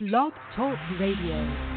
Blog Talk Radio.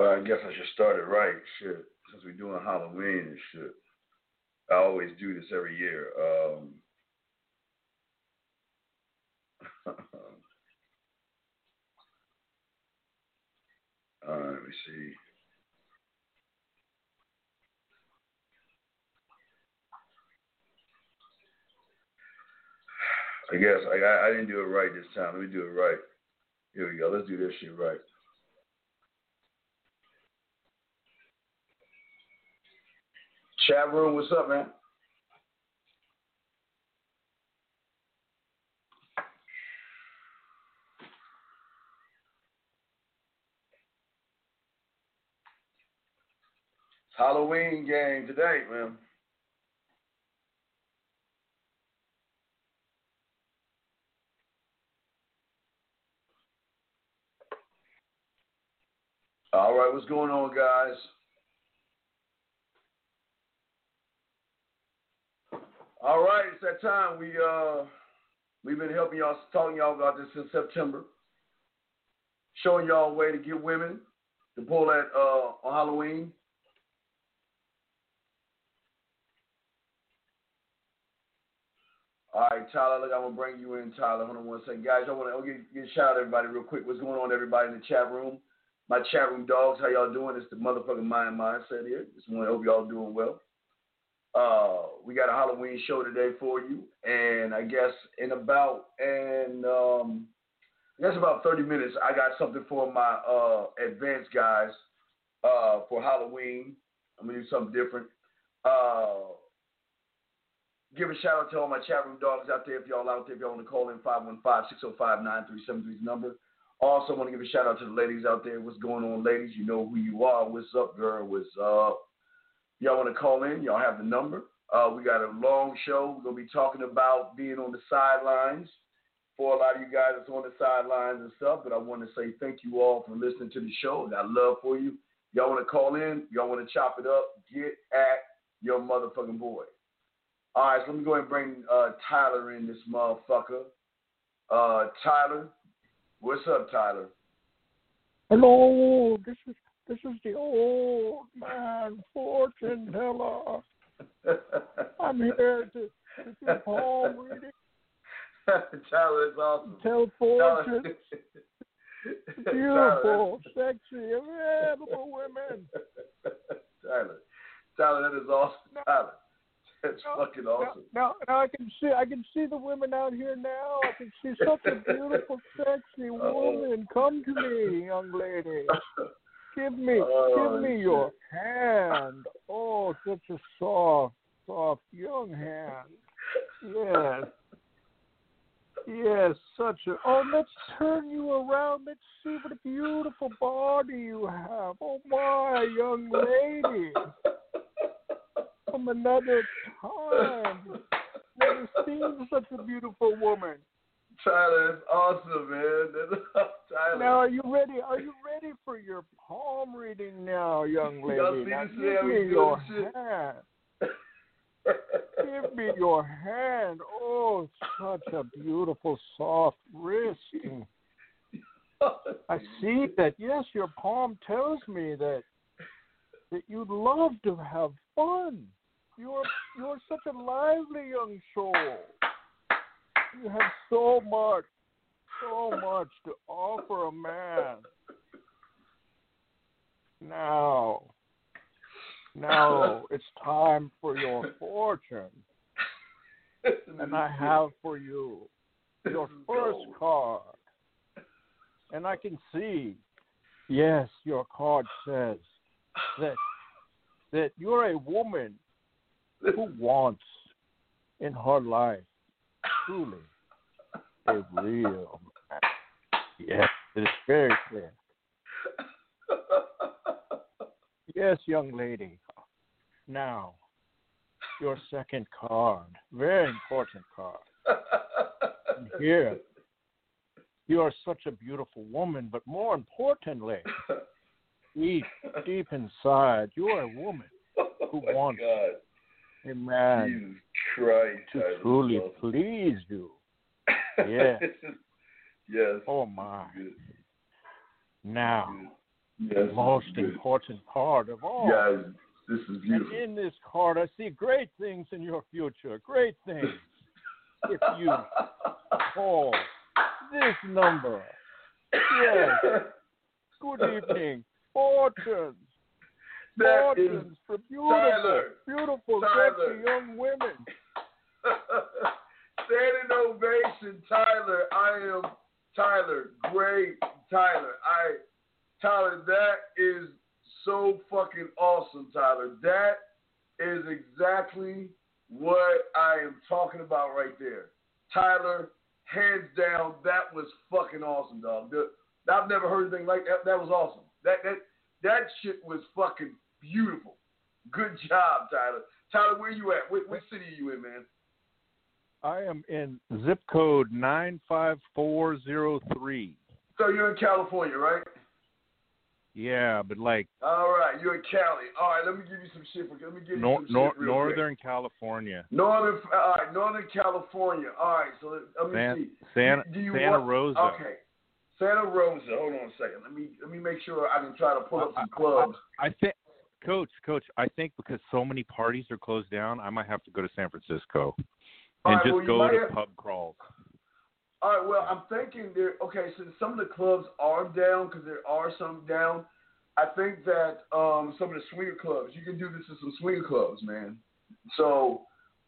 Well, I guess I should start it right. Shit, since we're doing Halloween and shit. I always do this every year. Um, let me see. I guess I, I I didn't do it right this time. Let me do it right. Here we go. Let's do this shit right. Chat room, what's up, man? Halloween game today, man. All right, what's going on, guys? All right, it's that time. We uh we've been helping y'all talking y'all about this since September. Showing y'all a way to get women to pull that uh on Halloween. All right, Tyler, look, I'm gonna bring you in, Tyler. Hold on one second. Guys, I wanna get, get a shout out to everybody real quick. What's going on, everybody in the chat room? My chat room dogs, how y'all doing? It's the motherfucking mind mindset here. Just wanna hope y'all doing well. Uh, we got a Halloween show today for you, and I guess in about and um, I guess about 30 minutes, I got something for my uh, advanced guys uh, for Halloween. I'm gonna do something different. Uh, give a shout out to all my chat room dogs out there. If y'all out there, if y'all want to call in 515-605-9373 number. Also, want to give a shout out to the ladies out there. What's going on, ladies? You know who you are. What's up, girl? What's up? Y'all want to call in? Y'all have the number. Uh, we got a long show. We're gonna be talking about being on the sidelines for a lot of you guys that's on the sidelines and stuff. But I want to say thank you all for listening to the show. Got love for you. Y'all want to call in? Y'all want to chop it up? Get at your motherfucking boy. All right, so let me go ahead and bring uh, Tyler in this motherfucker. Uh, Tyler, what's up, Tyler? Hello, this is this is the old man fortune teller. I'm here to, to do palm reading. Tyler, it's awesome. Tell fortune. beautiful, sexy, available women. Tyler, Tyler, that is awesome, No. Tyler. That's No, fucking awesome. Now, now I can see I can see the women out here now. I can see such a beautiful, sexy woman. Come to me, young lady. Give me, Oh, give me your hand. Oh, such a soft, soft young hand. Yes. Yes, such a. Oh, let's turn you around. Let's see what a beautiful body you have. Oh my, young lady. From another time. Never seen such a beautiful woman. Tyler, that's awesome, man. Tyler. Now, are you ready? Are you ready for your palm reading now, young lady? Y'all see now, this give me your shit. hand. Give me your hand. Oh, such a beautiful, soft wrist. I see that. Yes, your palm tells me that that you love to have fun. You're you're such a lively young soul. You have so much, so much to offer a man. Now, now it's time for your fortune, and I have for you your first card. And I can see, yes, your card says that that you're a woman who wants in her life truly a real man. Yes, it is very clear. Yes, young lady. Now, your second card, very important card. Here, you are such a beautiful woman, but more importantly, deep, deep inside, you are a woman oh who my wants God. a man Christ. to truly awesome. please you. Yeah. yes. Oh my! Good. Now, Yes. the most important part of all. Yes, this is And in this card, I see great things in your future. Great things. If you call this number. Yes. Good evening. Fortunes. that is Fortunes for beautiful, Tyler. beautiful, sexy young women. standing ovation, Tyler. I am Tyler. Great, Tyler. I Tyler, that is so fucking awesome, Tyler. That is exactly what I am talking about right there. Tyler, hands down, that was fucking awesome, dog. The- I've never heard anything like that. That was awesome. That that that shit was fucking beautiful. Good job, Tyler. Tyler, where you at? What, what city are you in, man? I am in zip code 95403. So you're in California, right? Yeah, but like All right, you're in Cali. All right, let me give you some shit. Let me give you nor- some shit nor- real Northern California. Northern. All right, Northern California. All right, so let, let me San, see. Santa, Do you Santa want- Rosa. Okay, Santa Rosa. Hold on a second. Let me let me make sure I can try to pull up some clubs. I think, Coach, Coach, I think because so many parties are closed down, I might have to go to San Francisco and right, just well, go to have- pub crawls. All right, well, I'm thinking there. Okay, since some of the clubs are down, because there are some down, I think that um, some of the swinger clubs, you can do this in some swinger clubs, man. So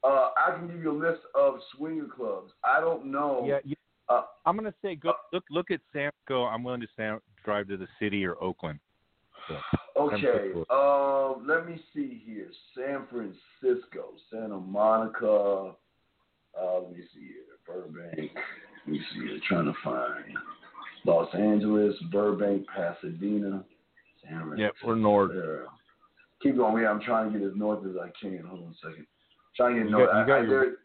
uh, I can give you a list of swinger clubs. I don't know. Yeah, you, Uh, I'm gonna say go look look at San Francisco. I'm willing to San, drive to the city or Oakland. So, Okay. Um, let me see here. San Francisco, Santa Monica. Uh, let me see here. Burbank. Let me see here. Trying to find Los Angeles, Burbank, Pasadena, San Francisco. yeah, we're north. Yeah. Keep going. Yeah, I'm trying to get as north as I can. Hold on a second. Trying to get You north. got- you got I- your- there-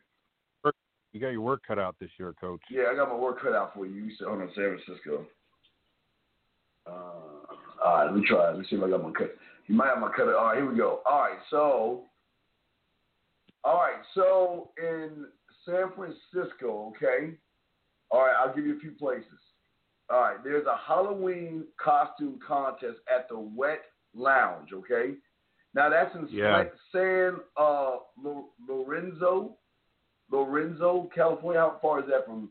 You got your work cut out this year, Coach. yeah, I got my work cut out for you. You said, hold on, San Francisco. Uh, all right, let me try. Let me see if I got my cut. You might have my cut. All right, here we go. All right, so, all right, so in San Francisco, okay. All right, I'll give you a few places. All right, there's a Halloween costume contest at the Wet Lounge, okay. Now that's in Yeah. San uh, Lorenzo, Lorenzo, California. How far is that from?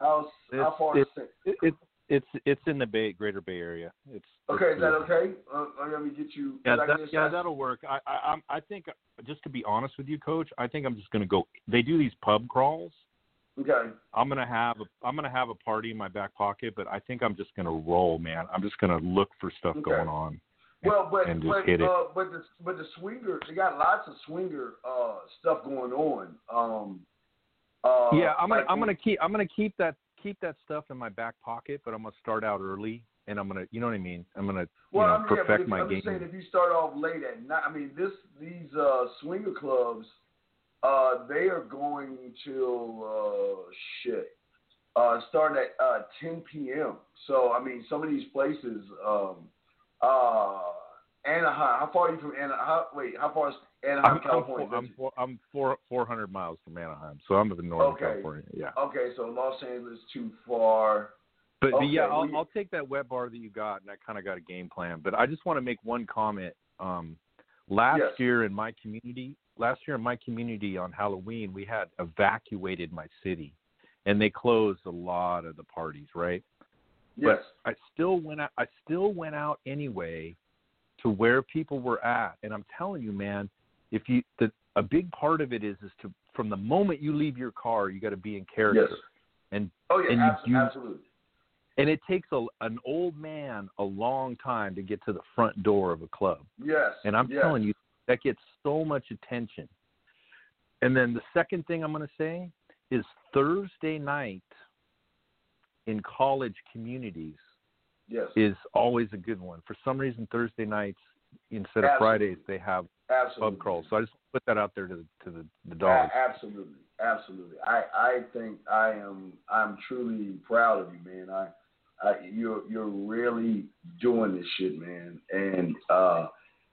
How how It's- far is It, it, It's it's in the Bay Greater Bay Area. It's Okay, it's is that doable. okay? Uh, let me get you. Yeah, I that, guess yeah, that's- that'll work. I, I, I'm- think, just to be honest with you, Coach, I think I'm just gonna go. They do these pub crawls. Okay. I'm gonna have a, I'm gonna have a party in my back pocket, but I think I'm just gonna roll, man. I'm just gonna look for stuff Okay. going on. Well, but and just but hit it. uh, but the but the swinger they got lots of swinger uh stuff going on. Um. Uh, yeah, I'm gonna like I'm gonna keep I'm gonna keep that keep that stuff in my back pocket, but I'm gonna start out early, and I'm gonna you know what I mean. I'm gonna you Well, know I mean, yeah, perfect if, my I'm game. saying if you start off late at night, I mean, this these uh, swinger clubs, uh, they are going till uh, shit, uh, starting at uh, 10 p.m. So I mean, some of these places, um, uh, Anaheim. How far are you from Anaheim? How, wait, how far is Anaheim, I'm, I'm, four, I'm, four, I'm four, 400 miles from Anaheim, so I'm in Northern Okay. California. Yeah. okay, so Los Angeles too far. But, but yeah, I'll, you- I'll take that web bar that you got, and I kind of got a game plan. But I just want to make one comment. Um, last Yes. year in my community, last year in my community on Halloween, we had evacuated my city, and they closed a lot of the parties. Right. Yes. But I still went out. I still went out anyway to where people were at, and I'm telling you, man, if you the a big part of it is is to from the moment you leave your car, you got to be in character. Yes. And Oh yeah, and you absolutely. and it takes a, an old man a long time to get to the front door of a club. Yes. And I'm yes. telling you, that gets so much attention. And then the second thing I'm going to say is Thursday night in college communities Yes. is always a good one. For some reason, Thursday nights instead of Absolutely. Fridays they have Absolutely. pub crawls. So I just put that out there to the, to the, the dogs. absolutely, absolutely. I, I think I am I'm truly proud of you, man. I, I you're you're really doing this shit, man. And uh,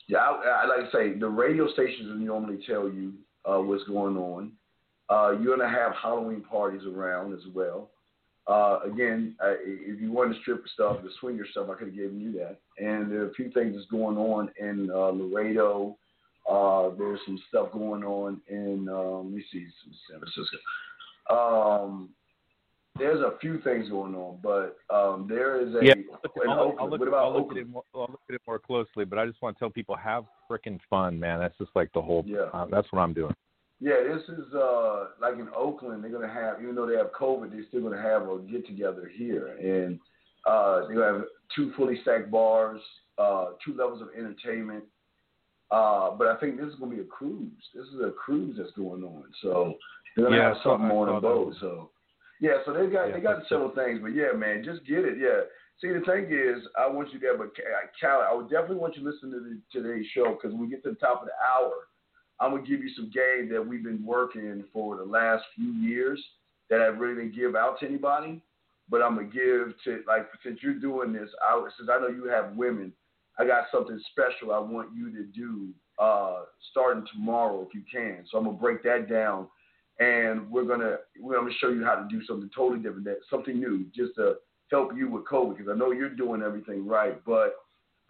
yeah, I, I like to say the radio stations will normally tell you uh, what's going on. Uh, you're gonna have Halloween parties around as well. Uh, again, I, if you want the stripper stuff, the swinger stuff, I could have given you that. And there are a few things that's going on in uh, Laredo. Uh, there's some stuff going on in um, let me see, some San Francisco. Um, there's a few things going on, but um, there is a Yeah, I'll, I'll look, what about I'll look at it more. I'll look at it more closely, but I just want to tell people have freaking fun, man. That's just like the whole. Yeah. Uh, that's what I'm doing. Yeah, this is uh like in Oakland. They're gonna have, even though they have COVID, they're still gonna have a get together here, and uh, they're gonna have two fully stacked bars, uh, two levels of entertainment. Uh, but I think this is gonna be a cruise. This is a cruise that's going on, so they're gonna Yeah, have something I on the that. boat. So yeah, so they got Yeah, they got several things, but yeah, man, just get it. Yeah. See, the thing is, I want you there, but Ca- Cal, I would definitely want you to listen to the, today's show because when we get to the top of the hour, I'm gonna give you some game that we've been working for the last few years that I really didn't give out to anybody, but I'm gonna give to like since you're doing this, I, since I know you have women, I got something special I want you to do uh, starting tomorrow if you can. So I'm gonna break that down, and we're gonna we're gonna show you how to do something totally different, that something new, just to help you with COVID because I know you're doing everything right, but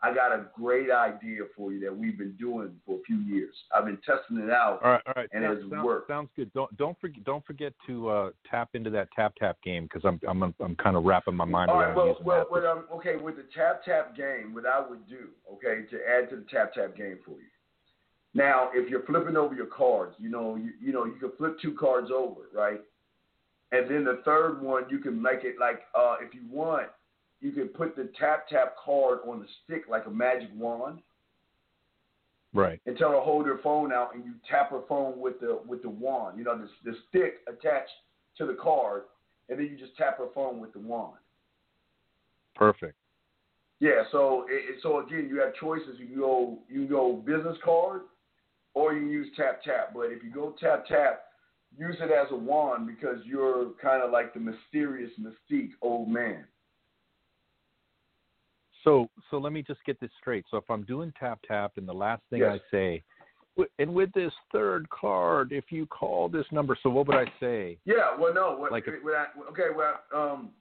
I got a great idea for you that we've been doing for a few years. I've been testing it out. All right, all right. And Sounds- it's sounds, worked. sounds good. Don't don't forget don't forget to uh, tap into that tap tap game because I'm I'm I'm kind of wrapping my mind All around right, well, well, that. okay, with the tap tap game, what I would do, okay, to add to the tap tap game for you. Now, if you're flipping over your cards, you know, you, you know, you can flip two cards over, right? And then the third one, you can make it like, uh, if you want, you can put the tap tap card on the stick like a magic wand, right. and tell her hold her phone out, and you tap her phone with the with the wand, you know, the, the stick attached to the card, and then you just tap her phone with the wand. Perfect. Yeah, so it, so again, you have choices. You can go you can go business card, or you can use tap tap. But if you go tap tap, use it as a wand because you're kind of like the mysterious mystique old man. So so let me just get this straight. So if I'm doing tap tap and the last thing Yes. I say, and with this third card, if you call this number, so what would I say? Yeah, well, no, what, Like if- what I, okay, well, um,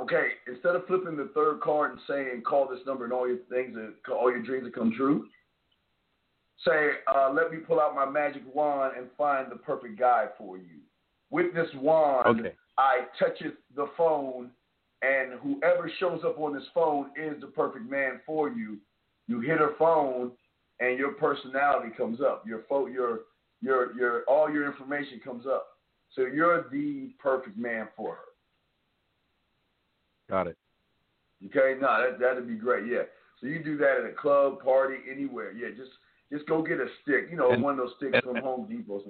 okay. Instead of flipping the third card and saying "call this number" and all your things, that, all your dreams will come true. Say, uh, "Let me pull out my magic wand and find the perfect guy for you." With this wand, Okay. I touch it, the phone, and whoever shows up on this phone is the perfect man for you. You hit her phone, and your personality comes up. Your fo- your your your all your information comes up. So you're the perfect man for her. Got it. Okay, no, that that'd be great. Yeah. So you do that at a club, party, anywhere. Yeah, just just go get a stick. You know, And- one of those sticks and- from Home Depot.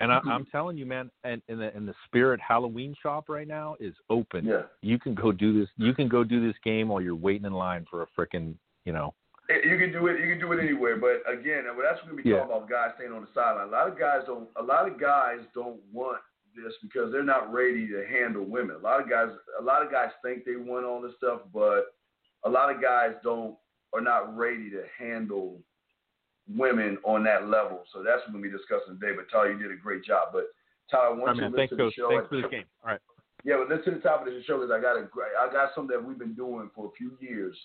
And I, I'm telling you, man, and in the in the Spirit Halloween shop right now is open. Yeah. You can go do this. You can go do this game while you're waiting in line for a freaking, you know. Eh, You can do it. You can do it anywhere. But again, well, that's what we be Yeah. talking about. Guys staying on the sideline. A lot of guys don't. A lot of guys don't want this because they're not ready to handle women. A lot of guys. A lot of guys think they want all this stuff, but a lot of guys don't. Are not ready to handle women on that level. So that's what we'll be discussing today. But Tyler, you did a great job. But Tyler, once you listen Thanks, to the coach. show, Thanks for the game. All right. Yeah, but listen to the top of the show because I got a great, I got something that we've been doing for a few years,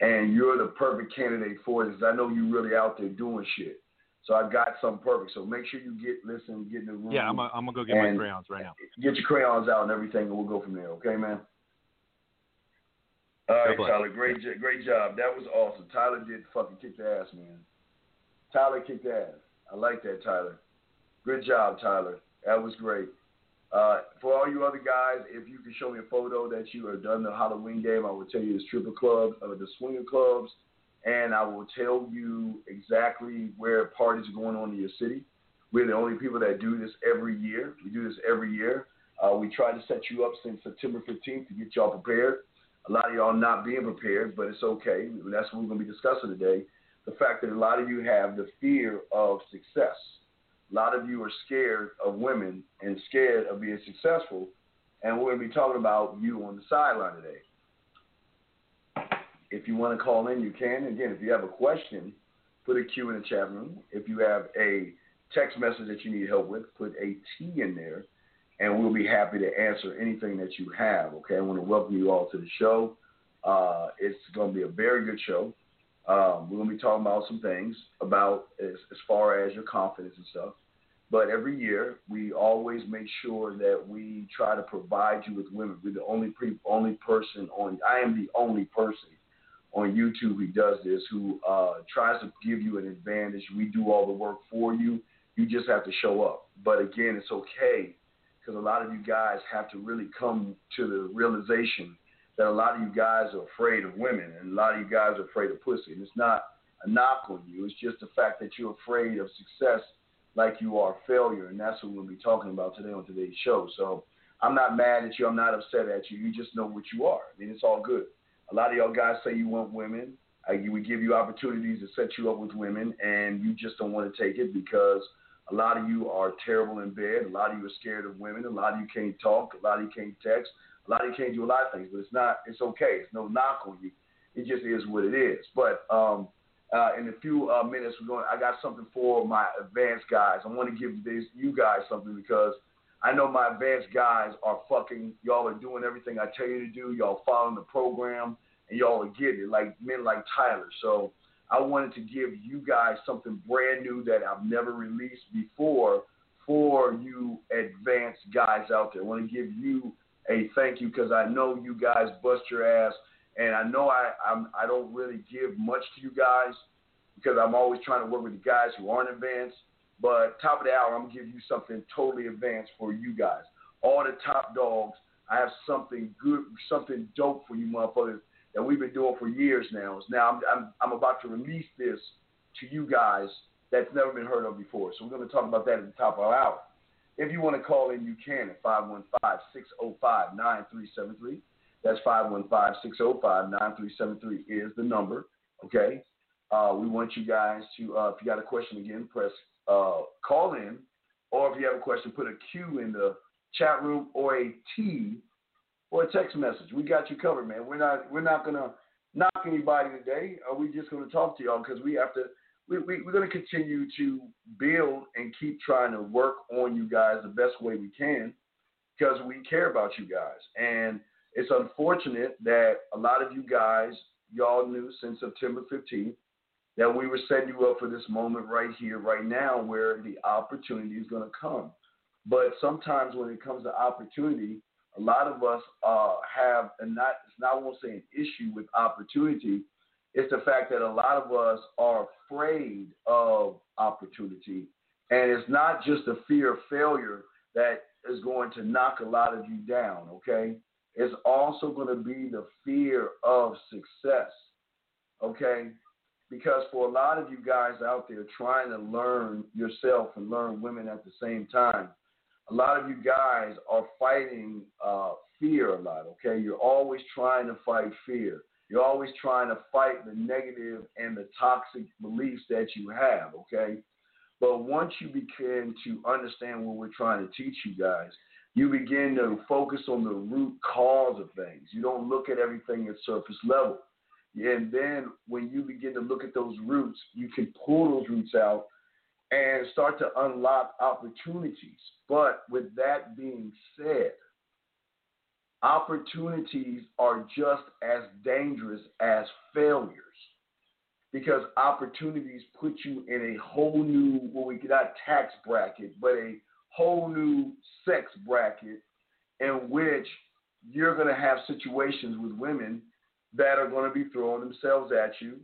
and you're the perfect candidate for this. I know you're really out there doing shit, so I got something perfect. So make sure you get listen, get in the room. Yeah, I'm. I'm gonna go get my crayons right now. get your crayons out and everything, and we'll go from there. Okay, man. All right. Tyler. Great, great job. That was awesome. Tyler did fucking kick the ass, man. Tyler kicked ass. I like that, Tyler. Good job, Tyler. That was great. Uh, for all you other guys, if you can show me a photo that you have done the Halloween game, I will tell you the stripper club or the swinger clubs, and I will tell you exactly where parties are going on in your city. We're the only people that do this every year. We do this every year. Uh, we try to set you up since September 15th to get y'all prepared. A lot of y'all not being prepared, but it's okay. That's what we're going to be discussing today. The fact that a lot of you have the fear of success. A lot of you are scared of women and scared of being successful. And we're going to be talking about you on the sideline today. If you want to call in, you can. Again, if you have a question, put a Q in the chat room. If you have a text message that you need help with, put a T in there, and we'll be happy to answer anything that you have. Okay, I want to welcome you all to the show. Uh, it's going to be a very good show. Um, we're going to be talking about some things about as, as far as your confidence and stuff. But every year, we always make sure that we try to provide you with women. We're the only pre- only person on. I am the only person on YouTube who does this, who uh, tries to give you an advantage. We do all the work for you. You just have to show up. But again, it's okay because a lot of you guys have to really come to the realization that a lot of you guys are afraid of women and a lot of you guys are afraid of pussy. And it's not a knock on you. It's just the fact that you're afraid of success like you are failure. And that's what we'll be talking about today on today's show. So I'm not mad at you. I'm not upset at you. You just know what you are. I mean, it's all good. A lot of y'all guys say you want women. I, we give you opportunities to set you up with women, and you just don't want to take it because a lot of you are terrible in bed. A lot of you are scared of women. A lot of you can't talk. A lot of you can't text. A lot of you can't do a lot of things. But it's not. It's okay. It's no knock on you. It just is what it is. But um, uh, in a few uh, minutes, we're going. I got something for my advanced guys. I want to give this you guys something because I know my advanced guys are fucking. Y'all are doing everything I tell you to do. Y'all following the program, and y'all are getting it. Like men like Tyler. So I wanted to give you guys something brand new that I've never released before for you advanced guys out there. I want to give you a thank you because I know you guys bust your ass, and I know I I'm, I don't really give much to you guys because I'm always trying to work with the guys who aren't advanced. But top of the hour, I'm gonna give you something totally advanced for you guys. All the top dogs, I have something good, something dope for you motherfuckers that we've been doing for years now. Now I'm I'm, I'm about to release this to you guys that's never been heard of before. So we're gonna talk about that at the top of our hour. If you want to call in, you can at 515-605-9373. That's 515-605-9373 is the number. Okay. Uh, we want you guys to, uh, if you got a question again, press uh, call in, or if you have a question, put a Q in the chat room or a T or a text message. We got you covered, man. We're not we're not gonna knock anybody today. Or we just gonna talk to y'all because we have to. We, we, we're going to continue to build and keep trying to work on you guys the best way we can because we care about you guys. And it's unfortunate that a lot of you guys, y'all knew since September 15th that we were setting you up for this moment right here, right now, where the opportunity is going to come. But sometimes when it comes to opportunity, a lot of us uh, have, and not, it's not, I won't say an issue with opportunity. It's the fact that a lot of us are afraid of opportunity. And it's not just a fear of failure that is going to knock a lot of you down, okay? It's also going to be the fear of success, okay? Because for a lot of you guys out there trying to learn yourself and learn women at the same time, a lot of you guys are fighting uh, fear a lot, okay? You're always trying to fight fear. You're always trying to fight the negative and the toxic beliefs that you have, okay? But once you begin to understand what we're trying to teach you guys, you begin to focus on the root cause of things. You don't look at everything at surface level. And then when you begin to look at those roots, you can pull those roots out and start to unlock opportunities. But with that being said, opportunities are just as dangerous as failures because opportunities put you in a whole new, well, we not tax bracket, but a whole new sex bracket in which you're going to have situations with women that are going to be throwing themselves at you,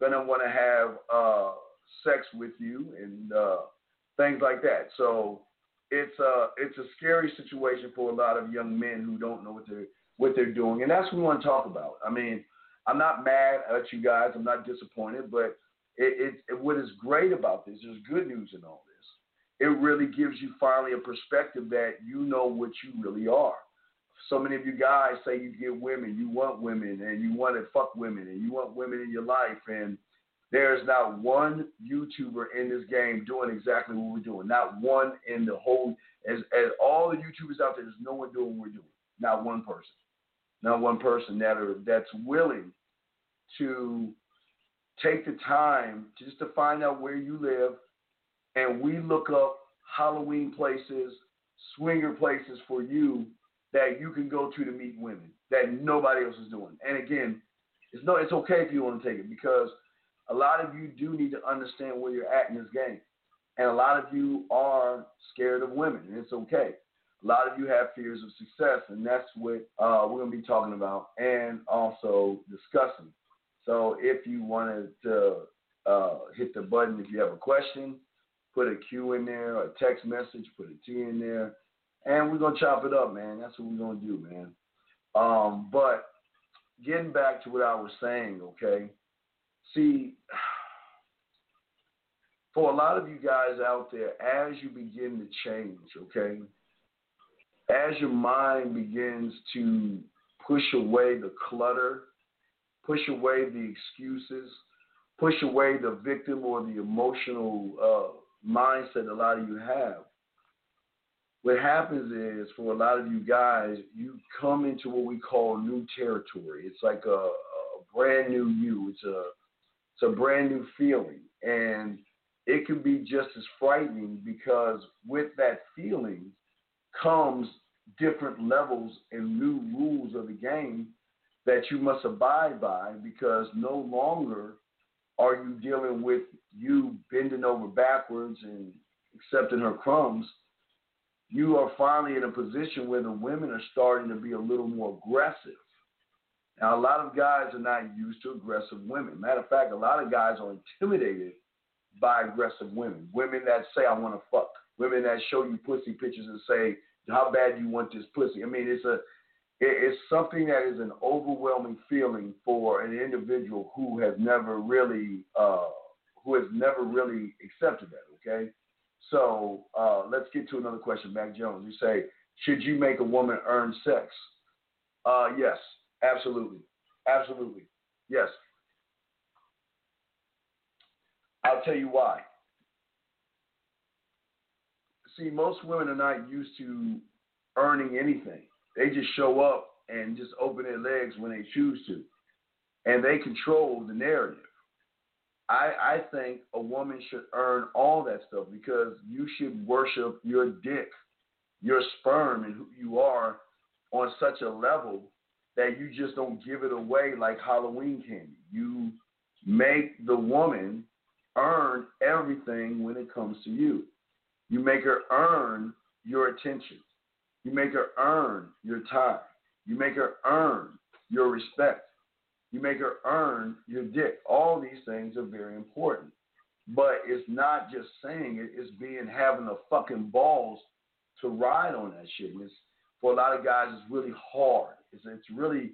going to want to have uh, sex with you and uh, things like that. So it's a it's a scary situation for a lot of young men who don't know what they're what they're doing, and that's what we want to talk about. I mean, I'm not mad at you guys. I'm not disappointed, but it, it, it what is great about this? There's good news in all this. It really gives you finally a perspective that you know what you really are. So many of you guys say you get women, you want women, and you want to fuck women, and you want women in your life, and there's not one YouTuber in this game doing exactly what we're doing. Not one in the whole, as, as all the YouTubers out there, there's no one doing what we're doing. Not one person. Not one person that are that's willing to take the time just to find out where you live, and we look up Halloween places, swinger places for you that you can go to to meet women that nobody else is doing. And again, it's no, it's okay if you want to take it because a lot of you do need to understand where you're at in this game. And a lot of you are scared of women, and it's okay. A lot of you have fears of success, and that's what uh, we're going to be talking about and also discussing. So if you wanted to uh, hit the button if you have a question, put a Q in there, a text message, put a T in there, and we're going to chop it up, man. That's what we're going to do, man. Um, but getting back to what I was saying, okay? See, for a lot of you guys out there, as you begin to change, okay, as your mind begins to push away the clutter, push away the excuses, push away the victim or the emotional uh, mindset a lot of you have, what happens is for a lot of you guys, you come into what we call new territory. It's like a, a brand new you. It's a it's a brand new feeling. And it can be just as frightening because with that feeling comes different levels and new rules of the game that you must abide by because no longer are you dealing with you bending over backwards and accepting her crumbs. You are finally in a position where the women are starting to be a little more aggressive. Now, a lot of guys are not used to aggressive women. Matter of fact, a lot of guys are intimidated by aggressive women. Women that say, I want to fuck. Women that show you pussy pictures and say, how bad you want this pussy. I mean, it's a, it's something that is an overwhelming feeling for an individual who has never really, uh, who has never really accepted that. Okay, so uh, let's get to another question. Mac Jones, you say, should you make a woman earn sex? Uh, yes, Absolutely. Absolutely. Yes. I'll tell you why. See, most women are not used to earning anything. They just show up and just open their legs when they choose to. And they control the narrative. I, I think a woman should earn all that stuff because you should worship your dick, your sperm, and who you are on such a level that you just don't give it away like Halloween candy. You make the woman earn everything when it comes to you. You make her earn your attention. You make her earn your time. You make her earn your respect. You make her earn your dick. All these things are very important. But it's not just saying it, it's being having the fucking balls to ride on that shit. And it's, for a lot of guys, it's really hard. It's, it's really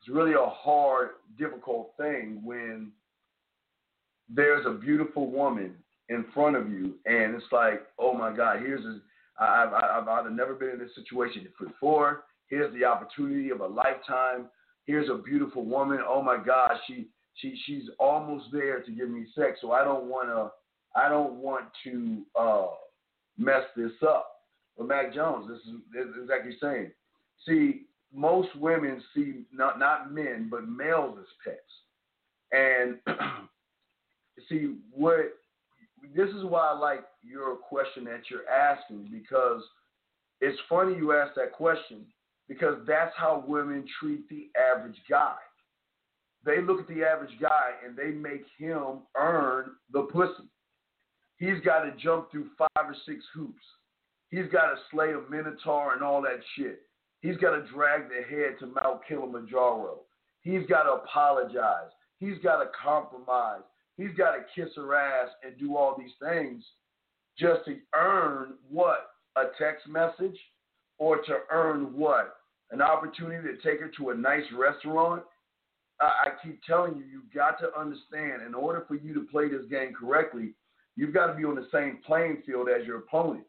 it's really a hard, difficult thing when there's a beautiful woman in front of you, and it's like, oh my God, here's a, I've, I've, I've never been in this situation before. Here's the opportunity of a lifetime. Here's a beautiful woman. Oh my God, she she she's almost there to give me sex. So I don't want to I don't want to uh, mess this up. But Mac Jones, this is, this is exactly saying. See, most women see not not men but males as pets, and see what this is why I like your question that you're asking because it's funny you ask that question because that's how women treat the average guy. They look at the average guy and they make him earn the pussy. He's got to jump through five or six hoops. He's got to slay a minotaur and all that shit. He's got to drag the head to Mount Kilimanjaro. He's got to apologize. He's got to compromise. He's got to kiss her ass and do all these things just to earn what? A text message? Or to earn what? An opportunity to take her to a nice restaurant? I, keep telling you, you've got to understand in order for you to play this game correctly, you've got to be on the same playing field as your opponent.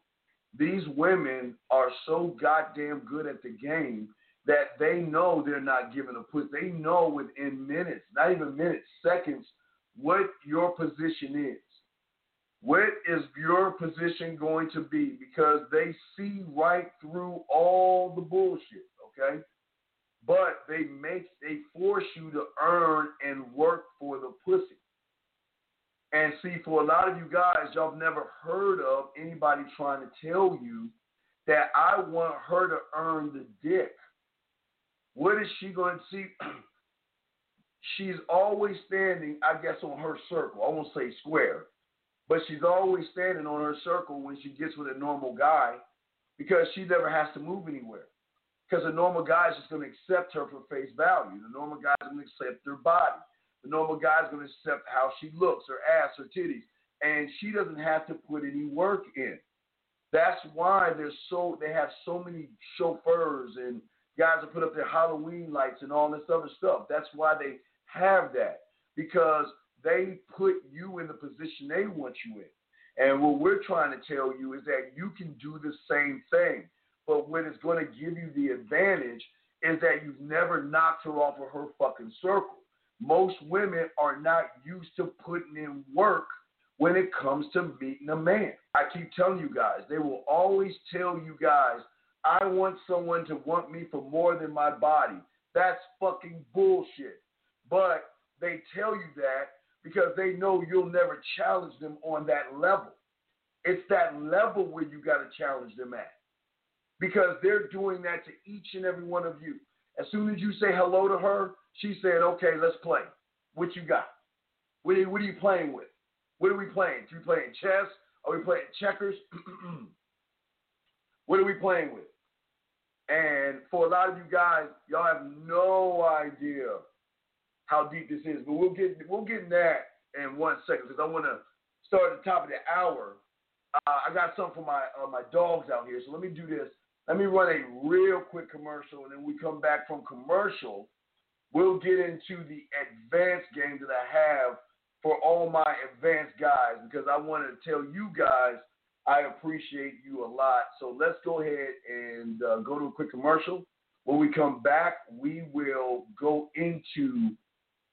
These women are so goddamn good at the game that they know they're not giving a push. They know within minutes, not even minutes, seconds, what your position is. What is your position going to be? Because they see right through all the bullshit, okay? But they make they force you to earn and work for the pussy. And see, for a lot of you guys, y'all have never heard of anybody trying to tell you that I want her to earn the dick. What is she going to see? she's always standing, I guess, on her circle. I won't say square, but she's always standing on her circle when she gets with a normal guy because she never has to move anywhere. Because a normal guy is just going to accept her for face value. The normal guy is going to accept her body. The normal guy's going to accept how she looks, her ass, her titties, and she doesn't have to put any work in. That's why there's so they have so many chauffeurs and guys that put up their Halloween lights and all this other stuff. That's why they have that because they put you in the position they want you in. And what we're trying to tell you is that you can do the same thing. But what is going to give you the advantage is that you've never knocked her off of her fucking circle. Most women are not used to putting in work when it comes to meeting a man. I keep telling you guys, they will always tell you guys, I want someone to want me for more than my body. That's fucking bullshit. But they tell you that because they know you'll never challenge them on that level. It's that level where you got to challenge them at because they're doing that to each and every one of you. As soon as you say hello to her, she said, okay, let's play. What you got? What are, what are you playing with? What are we playing? Are we playing chess? Are we playing checkers? what are we playing with? And for a lot of you guys, y'all have no idea how deep this is. But we'll get we'll get in that in one second because I want to start at the top of the hour. Uh, I got something for my uh, my dogs out here, so let me do this. Let me run a real quick commercial, and then we come back from commercial. We'll get into the advanced game that I have for all my advanced guys because I want to tell you guys I appreciate you a lot. So let's go ahead and uh, go to a quick commercial. When we come back, we will go into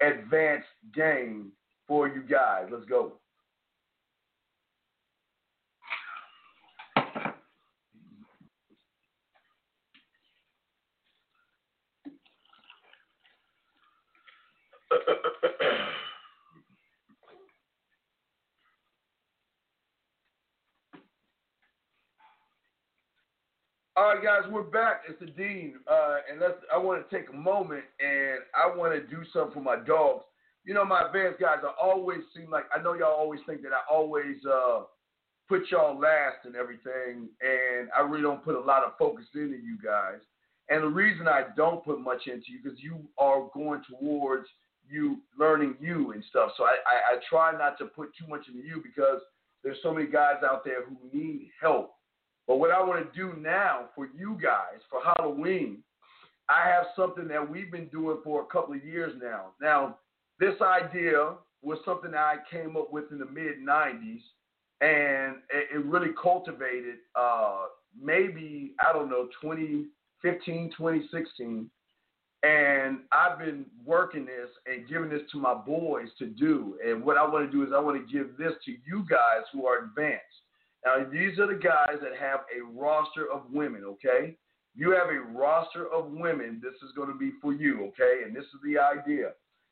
advanced game for you guys. Let's go. All right, guys, we're back. It's the Dean, uh, and let's. I want to take a moment and I want to do something for my dogs. You know, my advanced guys, I always seem like I know y'all always think that I always uh, put y'all last and everything, and I really don't put a lot of focus into you guys. And the reason I don't put much into you because you are going towards you learning you and stuff. So I, I, I try not to put too much into you because there's so many guys out there who need help. But what I want to do now for you guys for Halloween, I have something that we've been doing for a couple of years now. Now, this idea was something that I came up with in the mid 90s, and it, really cultivated uh, maybe, I don't know, 2015, 2016. And I've been working this and giving this to my boys to do. And what I want to do is I want to give this to you guys who are advanced. Now, these are the guys that have a roster of women, okay? You have a roster of women. This is going to be for you, okay? And this is the idea.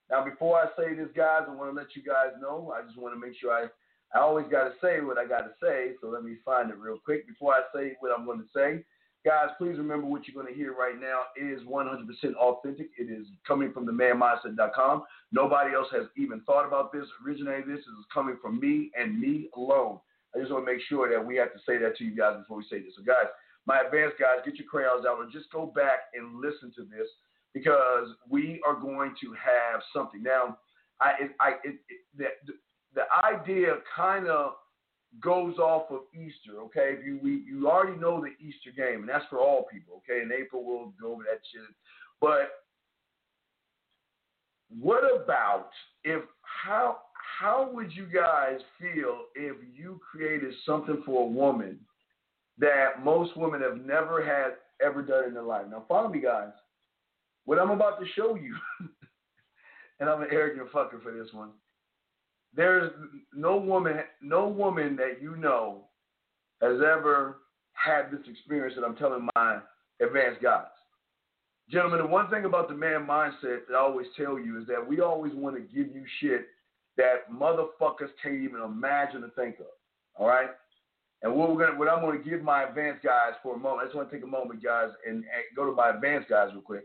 Now, before I say this, guys, I want to let you guys know. I just want to make sure I, I always got to say what I got to say. So let me find it real quick before I say what I'm going to say. Guys, please remember what you're going to hear right now is 100% authentic. It is coming from the manmindset.com. Nobody else has even thought about this, originated this. This is coming from me and me alone. I just want to make sure that we have to say that to you guys before we say this. So, guys, my advanced guys, get your crayons out and just go back and listen to this because we are going to have something. Now, I, I, it, it, the, the idea kind of goes off of Easter, okay? If you we, you already know the Easter game, and that's for all people, okay? In April we'll go over that shit. But what about if how how would you guys feel if you created something for a woman that most women have never had ever done in their life? Now follow me, guys. What I'm about to show you, and I'm an arrogant fucker for this one there's no woman, no woman that you know has ever had this experience that I'm telling my advanced guys. Gentlemen, the one thing about the man mindset that I always tell you is that we always want to give you shit that motherfuckers can't even imagine to think of. All right? And what we're gonna, what I'm gonna give my advanced guys for a moment. I just want to take a moment, guys, and, and go to my advanced guys real quick.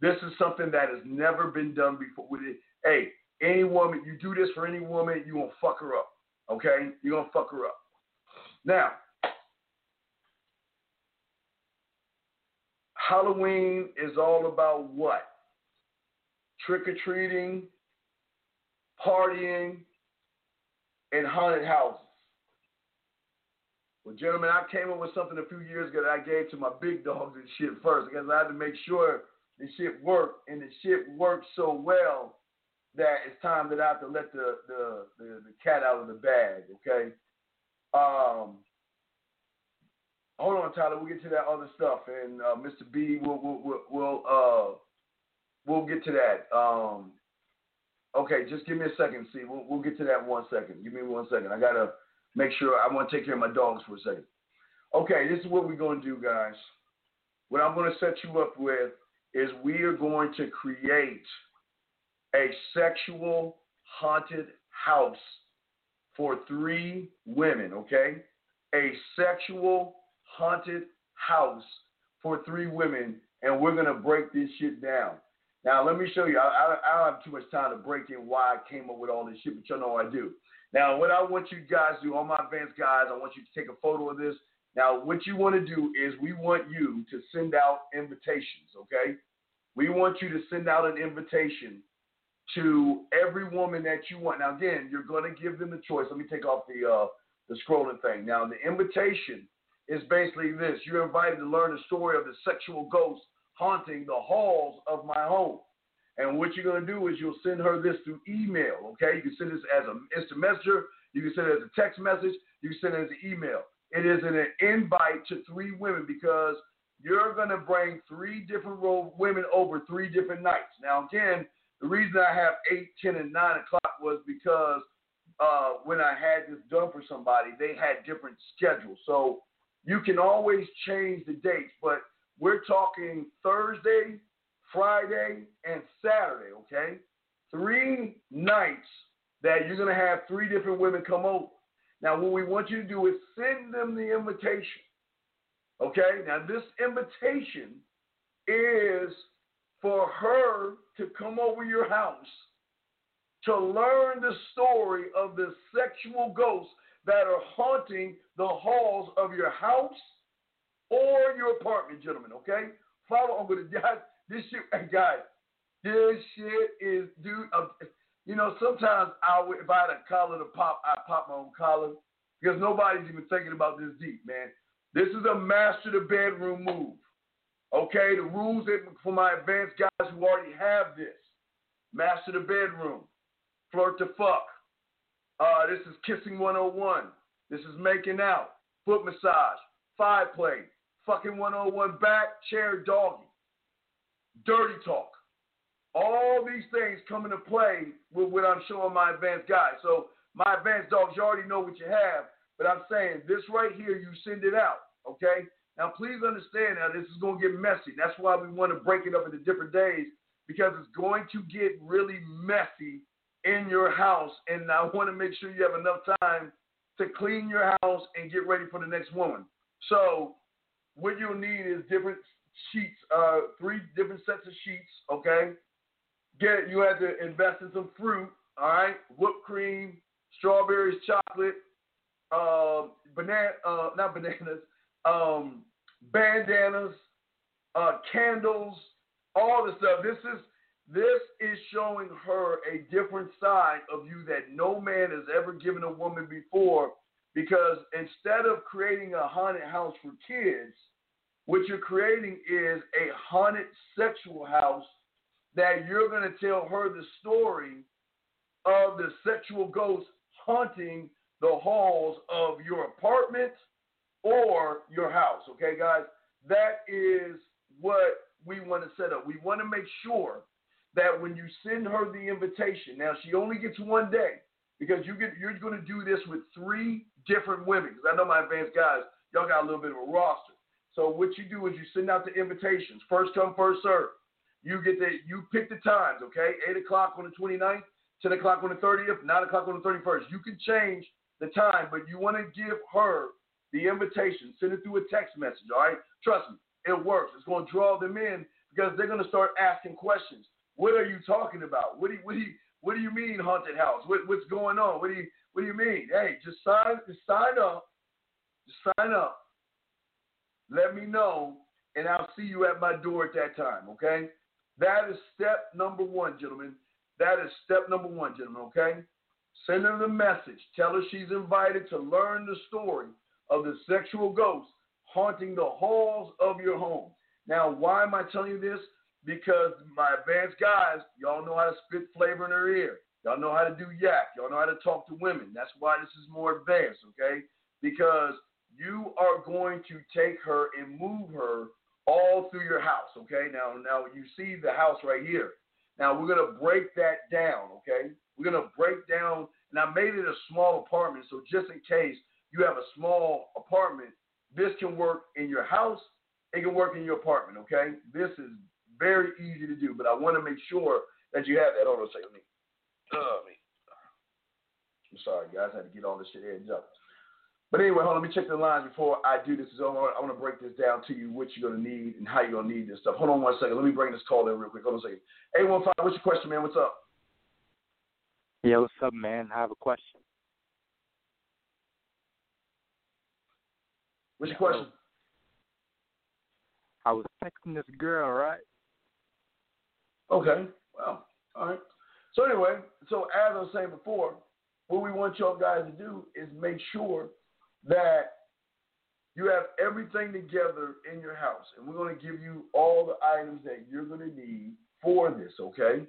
This is something that has never been done before. With it, hey, any woman, you do this for any woman, you gonna fuck her up. Okay? You're gonna fuck her up. Now, Halloween is all about what? Trick or treating, partying, and haunted houses. Well, gentlemen, I came up with something a few years ago that I gave to my big dogs and shit first because I had to make sure the shit worked, and the shit worked so well that it's time that I have to let the, the, the, the cat out of the bag, okay? Um, hold on, Tyler. We'll get to that other stuff, and uh, Mr. B, we'll we'll we'll, we'll uh we'll get to that. Um, okay, just give me a second. See, we'll we'll get to that one second. Give me one second. I gotta make sure. I want to take care of my dogs for a second. Okay, this is what we're gonna do, guys. What I'm gonna set you up with is we are going to create a sexual haunted house for three women, okay? A sexual haunted house for three women, and we're to break this shit down. Now, let me show you. I, I, I, don't have too much time to break in why I came up with all this shit, but you know I do. Now, what I want you guys to do, all my advanced guys, I want you to take a photo of this. Now, what you want to do is we want you to send out invitations, okay? We want you to send out an invitation to every woman that you want. Now, again, you're going to give them the choice. Let me take off the uh, the scrolling thing. Now, the invitation is basically this: you're invited to learn the story of the sexual ghost haunting the halls of my home. And what you're going to do is you'll send her this through email. Okay, you can send this as an instant messenger. You can send it as a text message. You can send it as an email. It is an invite to three women because you're going to bring three different women over three different nights. Now, again, the reason I have 8, 10, and 9 o'clock was because uh, when I had this done for somebody, they had different schedules. So you can always change the dates, but we're talking Thursday, Friday, and Saturday, okay? Three nights that you're going to have three different women come over. Now, what we want you to do is send them the invitation. Okay? Now, this invitation is for her to come over your house to learn the story of the sexual ghosts that are haunting the halls of your house or your apartment, gentlemen. Okay, follow. I'm gonna guys. This shit, hey, guys. This shit is, dude. Uh, you know, sometimes I would, if I had a collar to pop, I pop my own collar because nobody's even thinking about this deep, man. This is a master the bedroom move. Okay, the rules for my advanced guys who already have this. Master the bedroom, flirt to fuck. Uh, this is kissing 101. This is making out, foot massage, five play, fucking 101 back, chair doggy, dirty talk. All these things come into play with what I'm showing my advanced guys. So my advanced dogs, you already know what you have, but I'm saying this right here, you send it out, okay? Now please understand now this is going to get messy. That's why we want to break it up into different days because it's going to get really messy in your house, and I want to make sure you have enough time to clean your house and get ready for the next woman. So what you'll need is different sheets, uh, three different sets of sheets, okay? Get you have to invest in some fruit, all right? Whipped cream, strawberries, chocolate, uh, banana, uh, not bananas, um, bandanas, uh, candles, all the stuff. This is this is showing her a different side of you that no man has ever given a woman before. Because instead of creating a haunted house for kids, what you're creating is a haunted sexual house that you're going to tell her the story of the sexual ghost haunting the halls of your apartment or your house. Okay, guys? That is what we want to set up. We want to make sure that when you send her the invitation, now she only gets one day because you get you're going to do this with three different women. Because I know my advanced guys, y'all got a little bit of a roster. So what you do is you send out the invitations, first come, first serve. You get the you pick the times, okay? Eight o'clock on the 29th, 10 o'clock on the 30th, 9 o'clock on the 31st. You can change the time, but you want to give her the invitation. Send it through a text message, all right? Trust me, it works. It's going to draw them in because they're going to start asking questions. What are you talking about? What do you, what do you, what do you mean haunted house? What, what's going on? What do you what do you mean? Hey, just sign just sign up. Just sign up. Let me know, and I'll see you at my door at that time. Okay? That is step number one, gentlemen. That is step number one, gentlemen. Okay? Send her the message. Tell her she's invited to learn the story of the sexual ghost haunting the halls of your home. Now, why am I telling you this? because my advanced guys, y'all know how to spit flavor in their ear. Y'all know how to do yak. Y'all know how to talk to women. That's why this is more advanced, okay? Because you are going to take her and move her all through your house, okay? Now, now you see the house right here. Now we're gonna break that down, okay? We're gonna break down, and I made it a small apartment, so just in case you have a small apartment, this can work in your house. It can work in your apartment, okay? This is very easy to do, but I want to make sure that you have that. Hold on a second. Me. I'm sorry, guys. I had to get all this shit edged up. But anyway, hold on. Let me check the lines before I do this. Is I want to break this down to you, what you're going to need and how you're going to need this stuff. Hold on one second. Let me bring this call in real quick. Hold on a second. 815, what's your question, man? What's up? Yeah, what's up, man? I have a question. What's your question? I was texting this girl, right? Okay. Well, all right. So anyway, so as I was saying before, what we want y'all guys to do is make sure that you have everything together in your house, and we're going to give you all the items that you're going to need for this. Okay.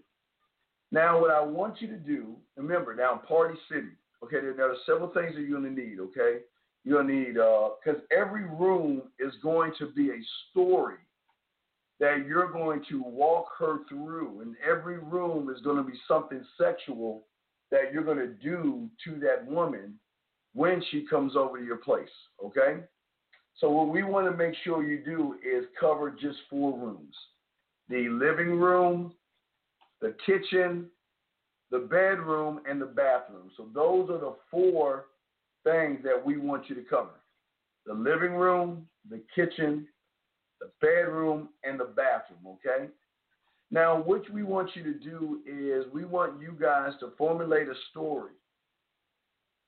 Now, what I want you to do, remember, now Party City. Okay, there, are several things that you're going to need. Okay, you're going to need because uh, every room is going to be a story that you're going to walk her through, and every room is going to be something sexual that you're going to do to that woman when she comes over to your place. Okay? So, what we want to make sure you do is cover just four rooms the living room, the kitchen, the bedroom, and the bathroom. So, those are the four things that we want you to cover the living room, the kitchen, the bedroom, and the bathroom, okay? Now, what we want you to do is we want you guys to formulate a story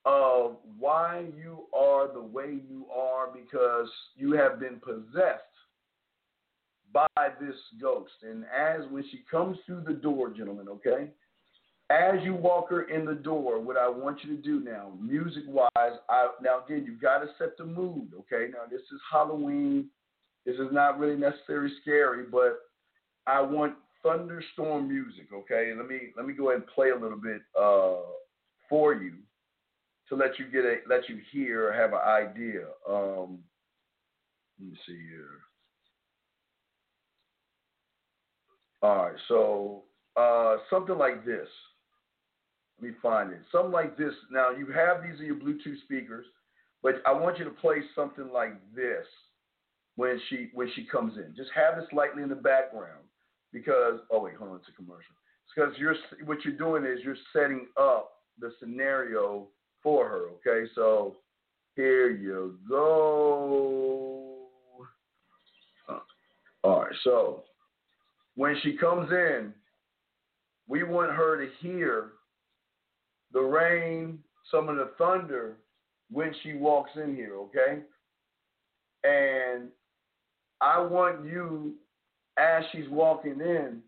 of why you are the way you are because you have been possessed by this ghost. And as when she comes through the door, gentlemen, okay, as you walk her in the door, what I want you to do now, music wise, I, now again, you've got to set the mood, okay? Now, this is Halloween. This is not really necessarily scary, but I want thunderstorm music, okay? Let me let me go ahead and play a little bit uh, for you to let you get a let you hear or have an idea. Um, let me see here. All right, so uh, something like this. Let me find it. Something like this. Now you have these are your Bluetooth speakers, but I want you to play something like this when she when she comes in. Just have this lightly in the background because oh wait, hold on, it's a commercial. It's because you're what you're doing is you're setting up the scenario for her. Okay, so here you go. Uh, all right, so when she comes in, we want her to hear the rain, some of the thunder when she walks in here, okay? And I want you, as she's walking in,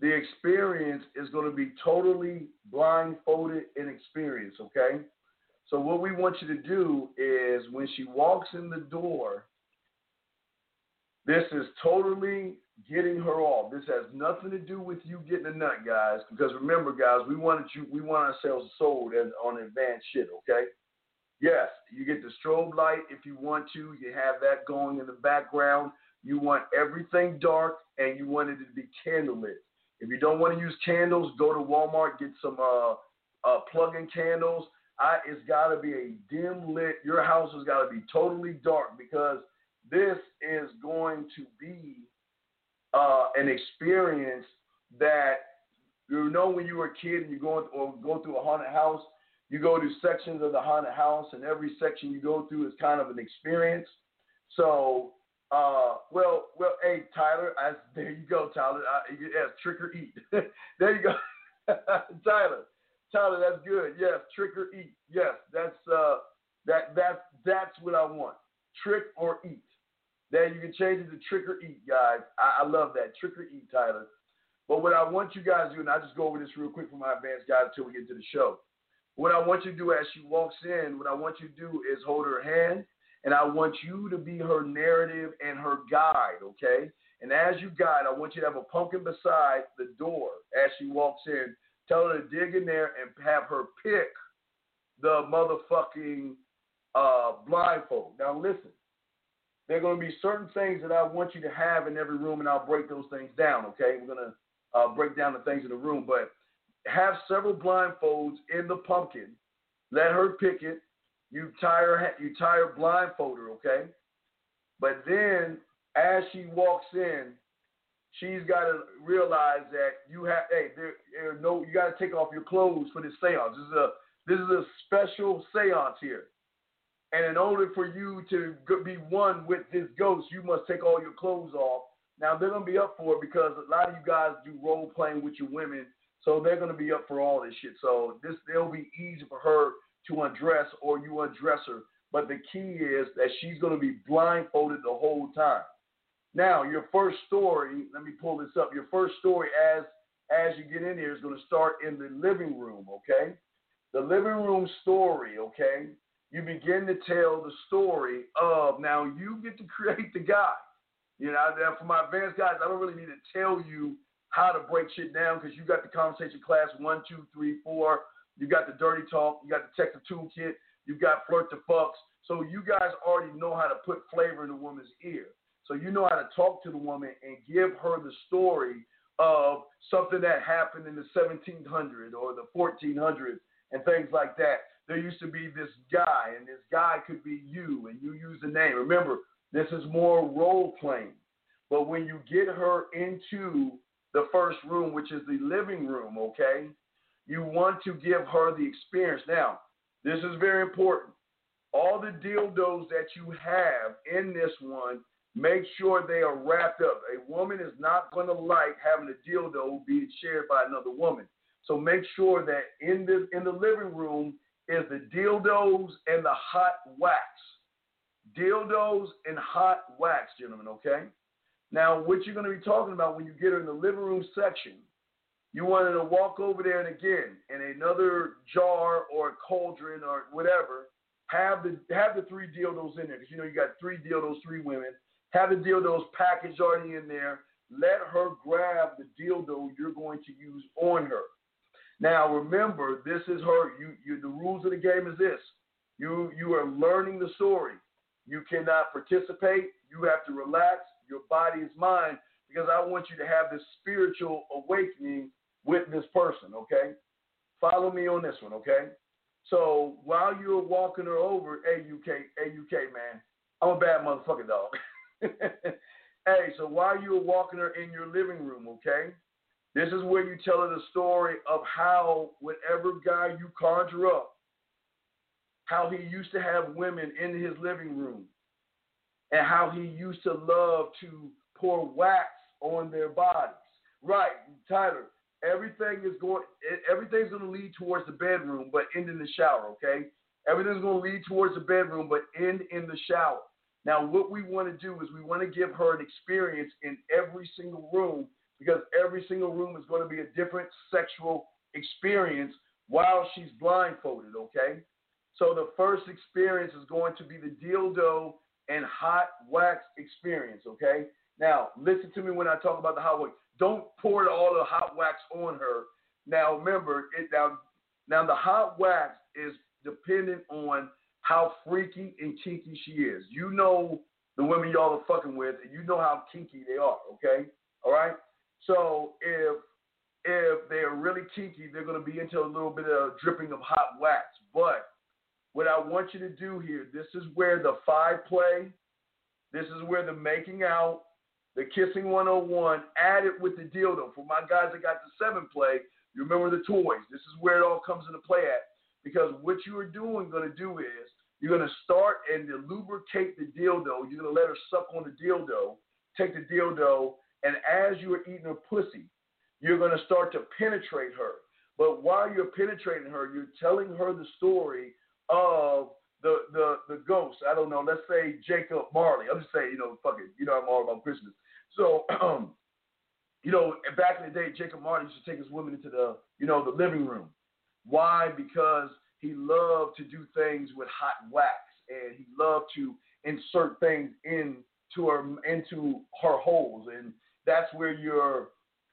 the experience is going to be totally blindfolded in experience, okay? So, what we want you to do is when she walks in the door, this is totally getting her off. This has nothing to do with you getting a nut, guys. Because remember, guys, we wanted you, we want ourselves sold as on advanced shit. Okay. Yes, you get the strobe light if you want to. You have that going in the background. You want everything dark, and you want it to be candlelit. If you don't want to use candles, go to Walmart, get some uh, uh, plug-in candles. I, it's got to be a dim lit. Your house has got to be totally dark because this is going to be uh, an experience that you know when you were a kid and you go or go through a haunted house, you go to sections of the haunted house, and every section you go through is kind of an experience. So, uh, well, well, hey Tyler, I, there you go, Tyler. I, yes, trick or eat. there you go, Tyler. Tyler, that's good. Yes, trick or eat. Yes, that's uh, that that's that's what I want. Trick or eat. Then you can change it to trick or eat, guys. I, I love that. Trick or eat, Tyler. But what I want you guys to do, and I'll just go over this real quick for my advanced guys until we get to the show. What I want you to do as she walks in, what I want you to do is hold her hand, and I want you to be her narrative and her guide, okay? And as you guide, I want you to have a pumpkin beside the door as she walks in. Tell her to dig in there and have her pick the motherfucking uh, blindfold. Now listen, there are going to be certain things that I want you to have in every room, and I'll break those things down. Okay, we're going to uh, break down the things in the room, but have several blindfolds in the pumpkin. Let her pick it. You tie her, you tie her blindfold her, okay? But then, as she walks in, she's got to realize that you have, hey, there, there no, you got to take off your clothes for this séance. This is a, this is a special séance here. And in order for you to be one with this ghost, you must take all your clothes off. Now they're gonna be up for it because a lot of you guys do role playing with your women, so they're gonna be up for all this shit. So this it'll be easy for her to undress or you undress her. But the key is that she's gonna be blindfolded the whole time. Now your first story, let me pull this up. Your first story as as you get in here is gonna start in the living room, okay? The living room story, okay? you begin to tell the story of now you get to create the guy. You know, for my advanced guys, I don't really need to tell you how to break shit down because you got the conversation class one, two, three, four. You got the dirty talk. You got the text toolkit. You got flirt the fucks. So you guys already know how to put flavor in a woman's ear. So you know how to talk to the woman and give her the story of something that happened in the 1700s or the 1400s and things like that there used to be this guy, and this guy could be you, and you use the name. Remember, this is more role playing. But when you get her into the first room, which is the living room, okay, you want to give her the experience. Now, this is very important. All the dildos that you have in this one, make sure they are wrapped up. A woman is not going to like having a dildo being shared by another woman. So make sure that in the in the living room is the dildos and the hot wax. Dildos and hot wax, gentlemen, okay? Now, what you're going to be talking about when you get her in the living room section, you wanted to walk over there and again, in another jar or a cauldron or whatever, have the have the three dildos in there because you know you got three dildos, three women. Have the dildos packaged already in there. Let her grab the dildo you're going to use on her. Now remember, this is her. You, you the rules of the game is this. You you are learning the story. You cannot participate. You have to relax. Your body is mine because I want you to have this spiritual awakening with this person. Okay, follow me on this one. Okay. So while you're walking her over, AUK, AUK, man, I'm a bad motherfucker, dog. hey, so while you're walking her in your living room, okay, this is where you tell her the story of how whatever guy you conjure up, how he used to have women in his living room, and how he used to love to pour wax on their bodies. Right, Tyler, Everything is going. Everything's going to lead towards the bedroom, but end in the shower. Okay. Everything's going to lead towards the bedroom, but end in the shower. Now, what we want to do is we want to give her an experience in every single room because every single room is going to be a different sexual experience while she's blindfolded. Okay. So the first experience is going to be the dildo and hot wax experience. Okay. Now, listen to me when I talk about the hot wax. Don't pour all the hot wax on her. Now remember, it now now the hot wax is dependent on how freaky and kinky she is. You know the women y'all are fucking with, and you know how kinky they are. Okay, all right. So if if they're really kinky, they're to be into a little bit of dripping of hot wax. But what I want you to do here, this is where the five play, this is where the making out, the Kissing 101 added with the dildo. For my guys that got the seven play, you remember the toys. This is where it all comes into play at. Because what you are doing, going to do is you're going to start and lubricate the dildo. You're going to let her suck on the dildo, take the dildo, and as you are eating her pussy, you're going to start to penetrate her. But while you're penetrating her, you're telling her the story of the the the ghost. I don't know. Let's say Jacob Marley. I'm just saying, you know, fuck it. You know, I'm all about Christmas. So, um, you know, back in the day, Jacob Marley used to take his women into the, you know, the living room. Why? Because he loved to do things with hot wax, and he loved to insert things into her into her holes, and that's where you're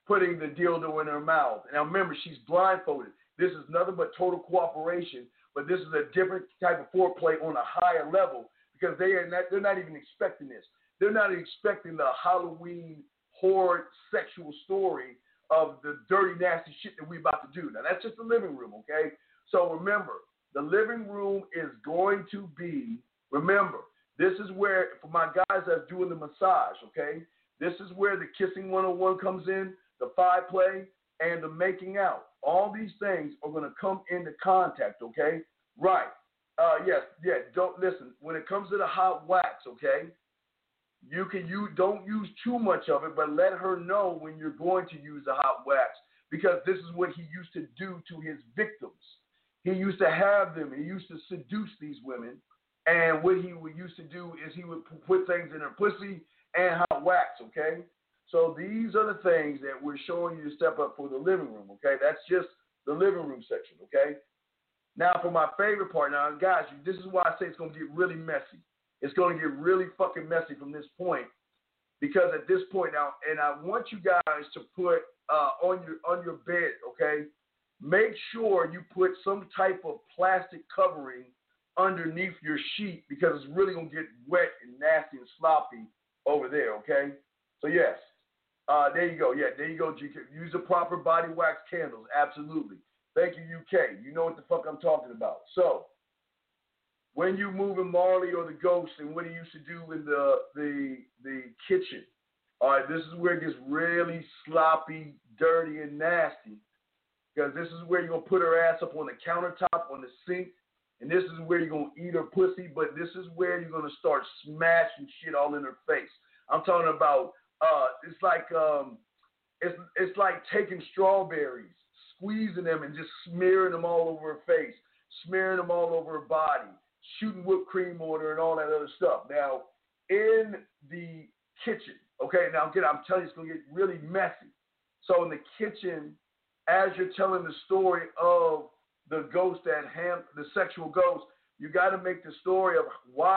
putting the dildo in her mouth. Now remember, she's blindfolded. This is nothing but total cooperation, but this is a different type of foreplay on a higher level because they are not, they're not even expecting this. They're not expecting the Halloween horror sexual story of the dirty, nasty shit that we're about to do. Now, that's just the living room, okay? So remember, the living room is going to be, remember, this is where, for my guys that's doing the massage, okay? This is where the kissing 101 comes in, the five play, and the making out. All these things are going to come into contact, okay? Right. Uh, yes, yeah, don't listen. When it comes to the hot wax, okay? You can you don't use too much of it, but let her know when you're going to use the hot wax because this is what he used to do to his victims. He used to have them. He used to seduce these women, and what he would used to do is he would put things in her pussy and hot wax. Okay, so these are the things that we're showing you to step up for the living room. Okay, that's just the living room section. Okay. Now for my favorite part. Now, guys, this is why I say it's to get really messy. It's to get really fucking messy from this point because at this point now, and I want you guys to put uh, on your on your bed, okay? Make sure you put some type of plastic covering underneath your sheet because it's really gonna get wet and nasty and sloppy over there, okay? So yes, uh, there you go. Yeah, there you go. GK. Use the proper body wax candles. Absolutely. Thank you, UK. You know what the fuck I'm talking about. So when you moving Marley or the ghost and what he used to do in the the the kitchen. All right, this is where it gets really sloppy, dirty, and nasty. Because this is where you're gonna put her ass up on the countertop, on the sink, and this is where you're gonna eat her pussy, but this is where you're gonna start smashing shit all in her face. I'm talking about uh it's like um it's it's like taking strawberries, squeezing them and just smearing them all over her face smearing them all over her body, shooting whipped cream on her, and all that other stuff. Now, in the kitchen, okay, now again, I'm telling you, it's to get really messy. So, in the kitchen, as you're telling the story of the ghost that ham, the sexual ghost, you got to make the story of why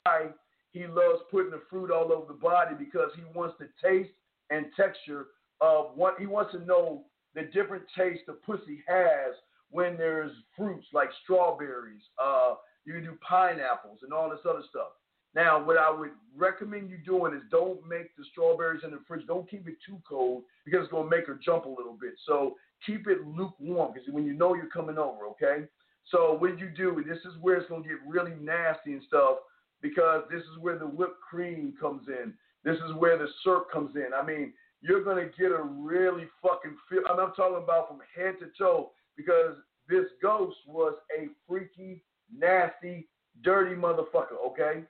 he loves putting the fruit all over the body because he wants the taste and texture of what he wants to know the different taste the pussy has when there's fruits like strawberries, uh, you can do pineapples and all this other stuff. Now, what I would recommend you doing is don't make the strawberries in the fridge. Don't keep it too cold because it's going to make her jump a little bit. So keep it lukewarm because when you know you're coming over, okay? So what you do, this is where it's going to get really nasty and stuff because this is where the whipped cream comes in. This is where the syrup comes in. I mean, you're to get a really fucking feel. And I'm talking about from head to toe because this ghost was a freaky, nasty, dirty motherfucker, okay?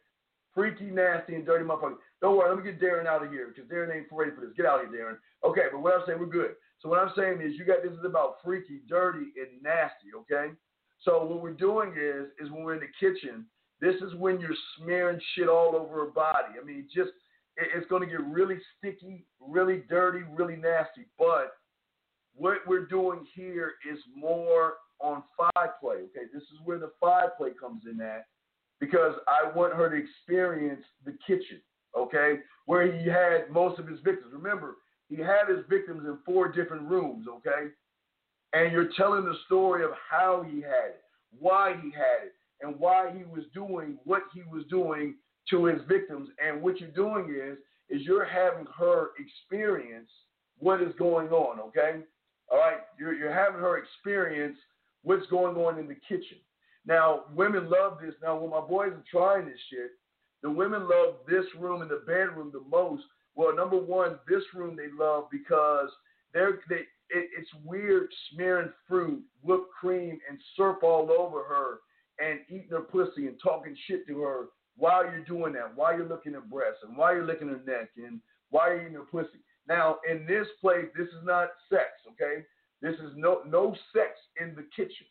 Freaky, nasty, and dirty motherfucker. Don't worry, let me get Darren out of here because Darren ain't ready for this. Get out of here, Darren. Okay, but what I'm saying, we're good. So what I'm saying is you got this is about freaky, dirty, and nasty, okay? So what we're doing is is when we're in the kitchen, this is when you're smearing shit all over her body. I mean, just it's going to get really sticky, really dirty, really nasty. But what we're doing here is more on five play. Okay, this is where the five play comes in at because I want her to experience the kitchen. Okay, where he had most of his victims. Remember, he had his victims in four different rooms. Okay, and you're telling the story of how he had it, why he had it, and why he was doing what he was doing to his victims. And what you're doing is is you're having her experience what is going on. Okay, all right, you're you're having her experience what's going on in the kitchen. Now, women love this. Now, when my boys are trying this shit, the women love this room and the bedroom the most. Well, number one, this room they love because they're they it, it's weird smearing fruit, whipped cream, and syrup all over her and eating her pussy and talking shit to her while you're doing that, while you're looking at breasts and while you're licking her neck and while you're eating her pussy. Now, in this place, this is not sex, okay? This is no no sex in the kitchen.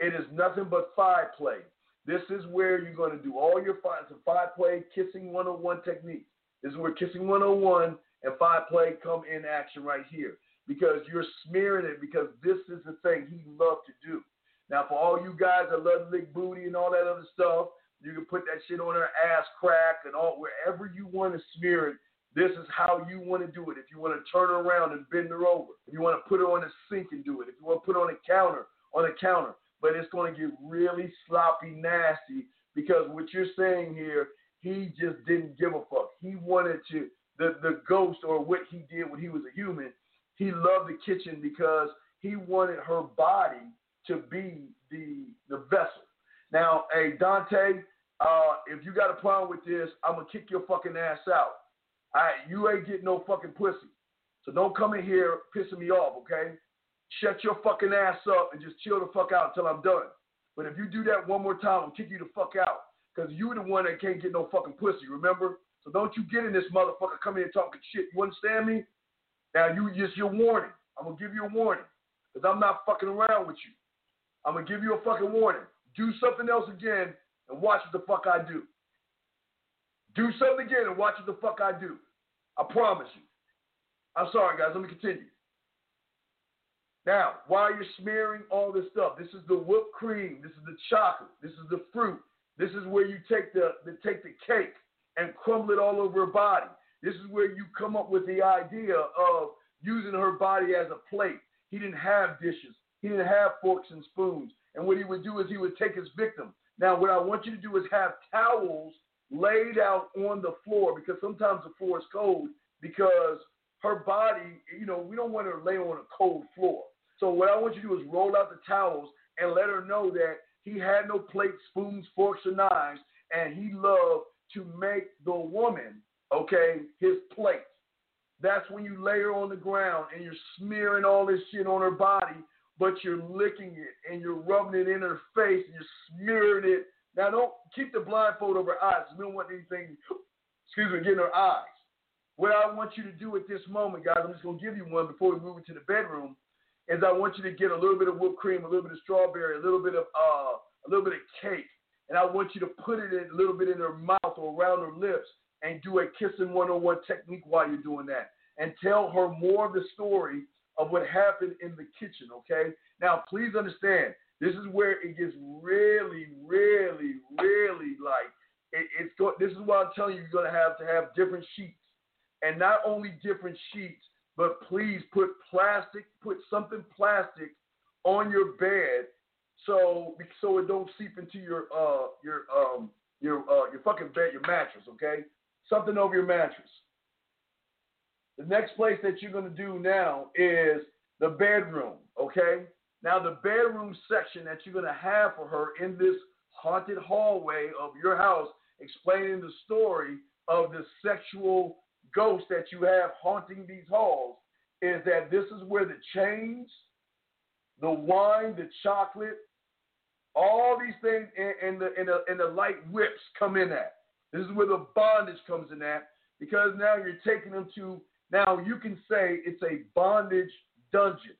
It is nothing but five play. This is where you're going to do all your five, so five play kissing 101 technique. This is where kissing 101 and five play come in action right here because you're smearing it because this is the thing he loved to do. Now, for all you guys that love lick booty and all that other stuff, you can put that shit on her ass crack and all wherever you want to smear it. This is how you want to do it. If you want to turn her around and bend her over, if you want to put her on a sink and do it, if you want to put her on a counter, on a counter. But it's going to get really sloppy, nasty because what you're saying here, he just didn't give a fuck. He wanted to the the ghost or what he did when he was a human he loved the kitchen because he wanted her body to be the the vessel. Now, hey Dante, uh, if you got a problem with this, I'm gonna kick your fucking ass out. I you ain't getting no fucking pussy. So don't come in here pissing me off, okay? Shut your fucking ass up and just chill the fuck out until I'm done. But if you do that one more time, I'll kick you the fuck out. Because you're the one that can't get no fucking pussy, remember? So don't you get in this motherfucker coming in talking shit. You understand me? Now you just your warning. I'm gonna give you a warning because I'm not fucking around with you. I'm gonna give you a fucking warning. Do something else again and watch what the fuck I do. Do something again and watch what the fuck I do. I promise you. I'm sorry, guys. Let me continue. Now, while you're smearing all this stuff, this is the whipped cream, this is the chocolate, this is the fruit. This is where you take the, the take the cake and crumble it all over her body. This is where you come up with the idea of using her body as a plate. He didn't have dishes. He didn't have forks and spoons. And what he would do is he would take his victim. Now, what I want you to do is have towels laid out on the floor because sometimes the floor is cold because her body, you know, we don't want her to lay on a cold floor. So what I want you to do is roll out the towels and let her know that he had no plates, spoons, forks, or knives, and he loved to make the woman okay, his plate. That's when you lay her on the ground and you're smearing all this shit on her body, but you're licking it and you're rubbing it in her face and you're smearing it. Now, don't keep the blindfold over her eyes. We don't want anything, excuse me, getting her eyes. What I want you to do at this moment, guys, I'm just going to give you one before we move into the bedroom, is I want you to get a little bit of whipped cream, a little bit of strawberry, a little bit of uh, a little bit of cake, and I want you to put it in, a little bit in her mouth or around her lips and do a kissing 101 technique while you're doing that. And tell her more of the story of what happened in the kitchen, okay? Now, please understand, this is where it gets really, really, really like it, it's go, this is why I'm telling you you're gonna have to have different sheets, and not only different sheets, but please put plastic, put something plastic on your bed so so it don't seep into your uh your um your uh your fucking bed, your mattress, okay? Something over your mattress. The next place that you're gonna do now is the bedroom, okay? Now the bedroom section that you're gonna have for her in this haunted hallway of your house, explaining the story of the sexual ghost that you have haunting these halls, is that this is where the chains, the wine, the chocolate, all these things, and, and the and the and the light whips come in at. This is where the bondage comes in at because now you're taking them to now you can say it's a bondage dungeon.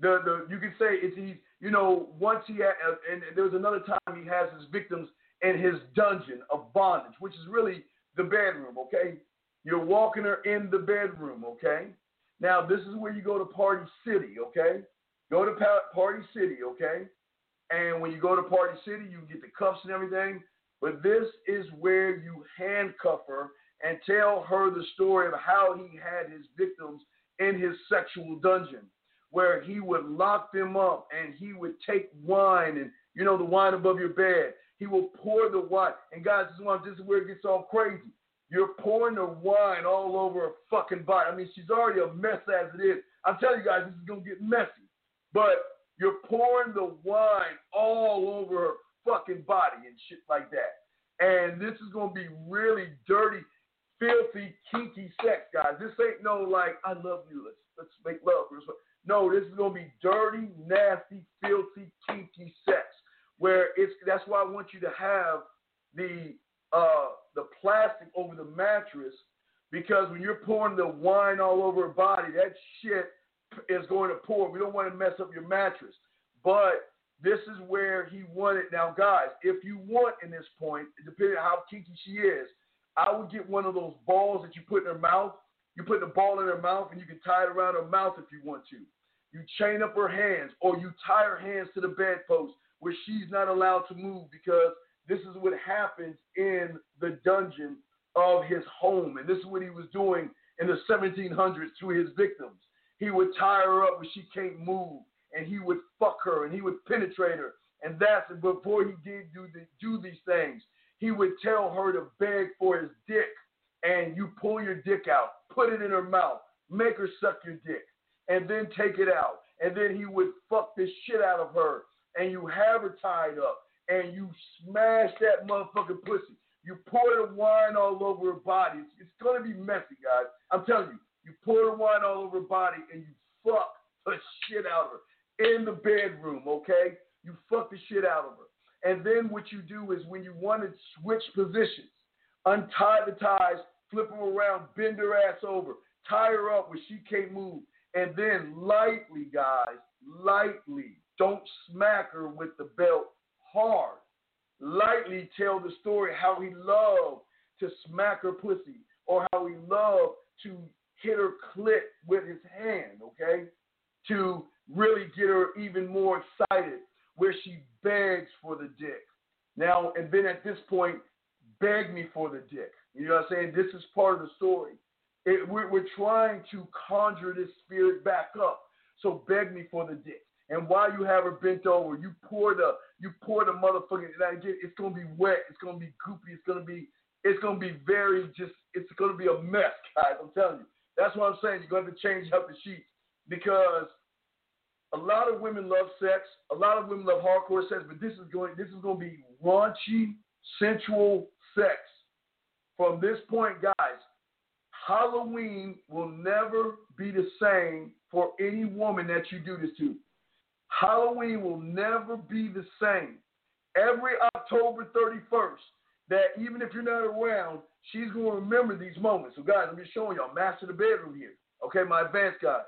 The the you can say it's he you know once he had uh, and there was another time he has his victims in his dungeon of bondage, which is really the bedroom. Okay, you're walking her in the bedroom. Okay, now this is where you go to Party City. Okay, go to Party City. Okay, and when you go to Party City, you get the cuffs and everything. But this is where you handcuff her and tell her the story of how he had his victims in his sexual dungeon, where he would lock them up and he would take wine and, you know, the wine above your bed. He will pour the wine. And guys, this is, why, this is where it gets all crazy. You're pouring the wine all over her fucking body. I mean, she's already a mess as it is. I'm telling you guys, this is going to get messy. But you're pouring the wine all over her fucking body and shit like that. And this is gonna be really dirty, filthy, kinky sex, guys. This ain't no like I love you. Let's let's make love. No, this is gonna be dirty, nasty, filthy, kinky sex. Where it's that's why I want you to have the uh the plastic over the mattress because when you're pouring the wine all over her body, that shit is going to pour. We don't want to mess up your mattress. But this is where he wanted. Now, guys, if you want in this point, depending on how kinky she is, I would get one of those balls that you put in her mouth. You put the ball in her mouth and you can tie it around her mouth if you want to. You chain up her hands or you tie her hands to the bedpost where she's not allowed to move because this is what happens in the dungeon of his home. And this is what he was doing in the 1700s to his victims. He would tie her up when she can't move, and he would fuck her, and he would penetrate her. And that's before he did do the, do these things. He would tell her to beg for his dick, and you pull your dick out, put it in her mouth, make her suck your dick, and then take it out. And then he would fuck the shit out of her, and you have her tied up, and you smash that motherfucking pussy. You pour the wine all over her body. It's, it's gonna be messy, guys. I'm telling you. You pour the wine all over her body and you fuck the shit out of her in the bedroom, okay? You fuck the shit out of her. And then what you do is when you want to switch positions, untie the ties, flip them around, bend her ass over, tie her up where she can't move, and then lightly, guys, lightly, don't smack her with the belt hard. Lightly tell the story how he loved to smack her pussy or how he loved to hit her clit with his hand, okay? To really get her even more excited, where she begs for the dick. Now, and then at this point, beg me for the dick. You know what I'm saying? This is part of the story. It, we're, we're trying to conjure this spirit back up. So beg me for the dick. And while you have her bent over, you pour the you pour the motherfucking. It's gonna be wet. It's gonna be goopy. It's gonna be it's gonna be very just. It's gonna be a mess, guys. I'm telling you. That's what I'm saying. You're to have to change up the sheets because a lot of women love sex. A lot of women love hardcore sex, but this is going this is going to be raunchy, sensual sex. From this point, guys, Halloween will never be the same for any woman that you do this to. Halloween will never be the same. Every October 31st, that even if you're not around, she's going to remember these moments. So, guys, I'm just showing y'all, master the bedroom here. Okay, my advanced guys.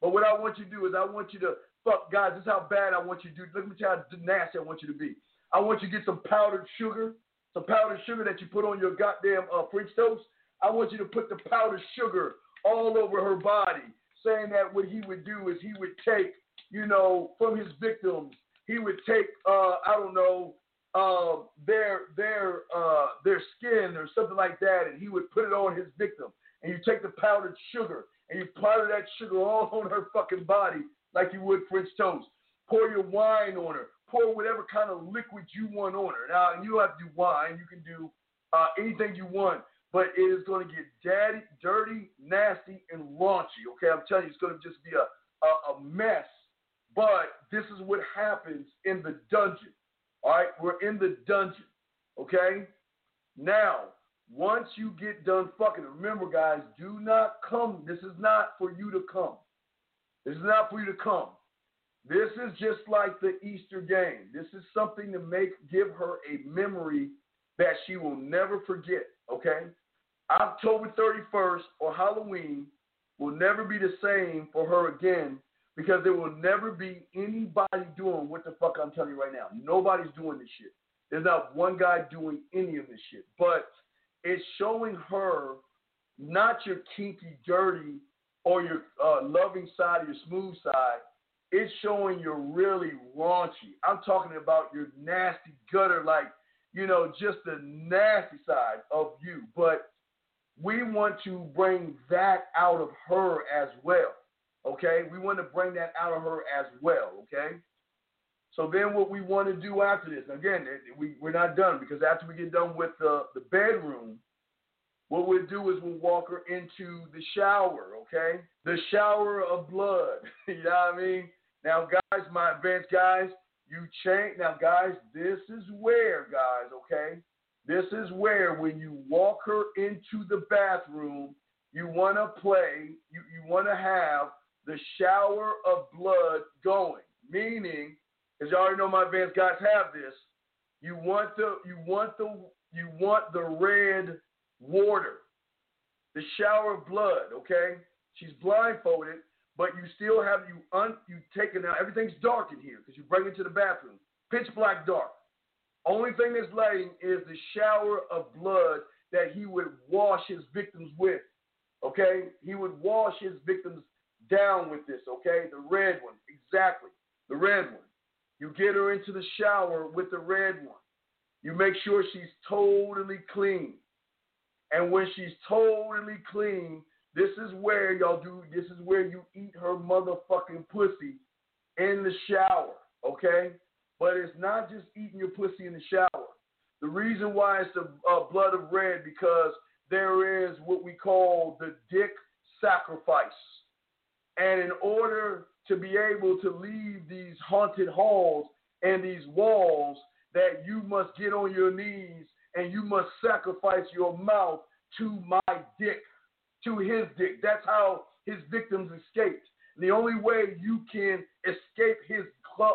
But what I want you to do is I want you to, fuck, guys, this is how bad I want you to do. Tell you how nasty I want you to be. I want you to get some powdered sugar, some powdered sugar that you put on your goddamn uh, French toast. I want you to put the powdered sugar all over her body, saying that what he would do is he would take, you know, from his victims, he would take, uh, I don't know, uh, their their uh, their skin or something like that, and he would put it on his victim. And you take the powdered sugar and you powder that sugar all on her fucking body like you would French toast. Pour your wine on her. Pour whatever kind of liquid you want on her. Now you don't have to do wine. You can do uh, anything you want, but it is going to get daddy, dirty, nasty, and raunchy. Okay, I'm telling you, it's going to just be a, a, a mess. But this is what happens in the dungeon. All right, we're in the dungeon. Okay? Now, once you get done fucking, remember, guys, do not come. This is not for you to come. This is not for you to come. This is just like the Easter game. This is something to make give her a memory that she will never forget. Okay? October 31st or Halloween will never be the same for her again because there will never be anybody doing what the fuck I'm telling you right now. Nobody's doing this shit. There's not one guy doing any of this shit. But it's showing her not your kinky, dirty, or your uh, loving side or your smooth side. It's showing you're really raunchy. I'm talking about your nasty gutter, like, you know, just the nasty side of you. But we want to bring that out of her as well. Okay? We want to bring that out of her as well. Okay? So then what we want to do after this, again, we, we're not done because after we get done with the, the bedroom, what we'll do is we'll walk her into the shower, okay? The shower of blood. you know what I mean? Now, guys, my advanced guys, you change. Now, guys, this is where, guys, okay? This is where when you walk her into the bathroom, you want to play, you, you want to have the shower of blood going. Meaning, as you already know, my advanced guys have this. You want the you want the you want the red water, the shower of blood. Okay, she's blindfolded, but you still have you un you take it now. Everything's dark in here because you bring it to the bathroom, pitch black dark. Only thing that's lighting is the shower of blood that he would wash his victims with. Okay, he would wash his victims down with this, okay? The red one, exactly. The red one. You get her into the shower with the red one. You make sure she's totally clean. And when she's totally clean, this is where y'all do, this is where you eat her motherfucking pussy in the shower, okay? But it's not just eating your pussy in the shower. The reason why it's the uh, blood of red because there is what we call the dick sacrifice. And in order to be able to leave these haunted halls and these walls, that you must get on your knees and you must sacrifice your mouth to my dick, to his dick. That's how his victims escaped. The only way you can escape his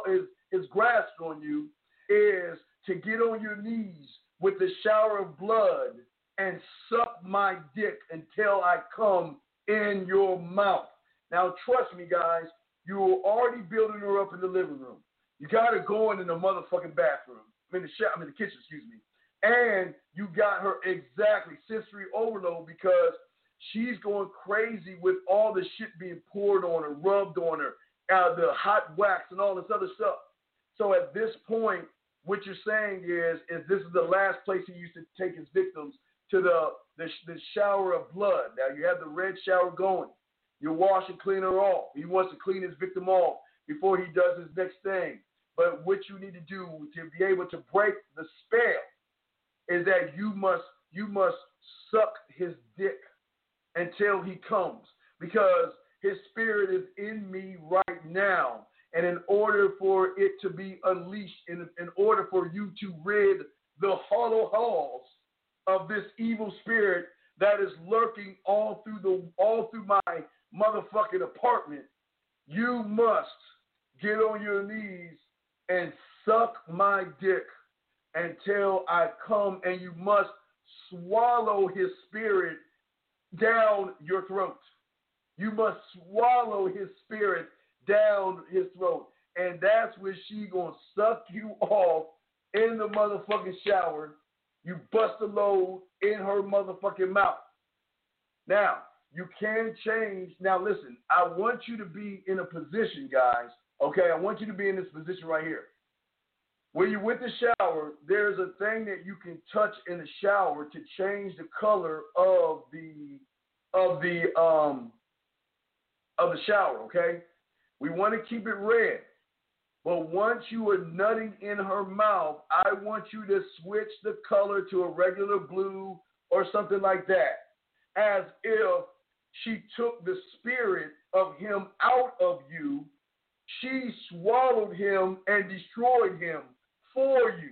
his, his grasp on you is to get on your knees with the shower of blood and suck my dick until I come in your mouth. Now, trust me, guys, you were already building her up in the living room. You got her going in the motherfucking bathroom. I mean, the shop, I mean, the kitchen, excuse me. And you got her exactly sensory overload because she's going crazy with all the shit being poured on her, rubbed on her, uh, the hot wax and all this other stuff. So at this point, what you're saying is, is this is the last place he used to take his victims to the, the, the shower of blood. Now you have the red shower going. You wash and clean her off. He wants to clean his victim off before he does his next thing. But what you need to do to be able to break the spell is that you must you must suck his dick until he comes because his spirit is in me right now. And in order for it to be unleashed, in, in order for you to rid the hollow halls of this evil spirit that is lurking all through the all through my motherfucking apartment, you must get on your knees and suck my dick until I come, and you must swallow his spirit down your throat. You must swallow his spirit down his throat. And that's when she gonna suck you off in the motherfucking shower. You bust a load in her motherfucking mouth. Now, you can change. Now, listen, I want you to be in a position, guys. Okay, I want you to be in this position right here. When you're with the shower, there's a thing that you can touch in the shower to change the color of the of the um of the shower, okay? We want to keep it red. But once you are nutting in her mouth, I want you to switch the color to a regular blue or something like that. As if she took the spirit of him out of you, she swallowed him and destroyed him for you.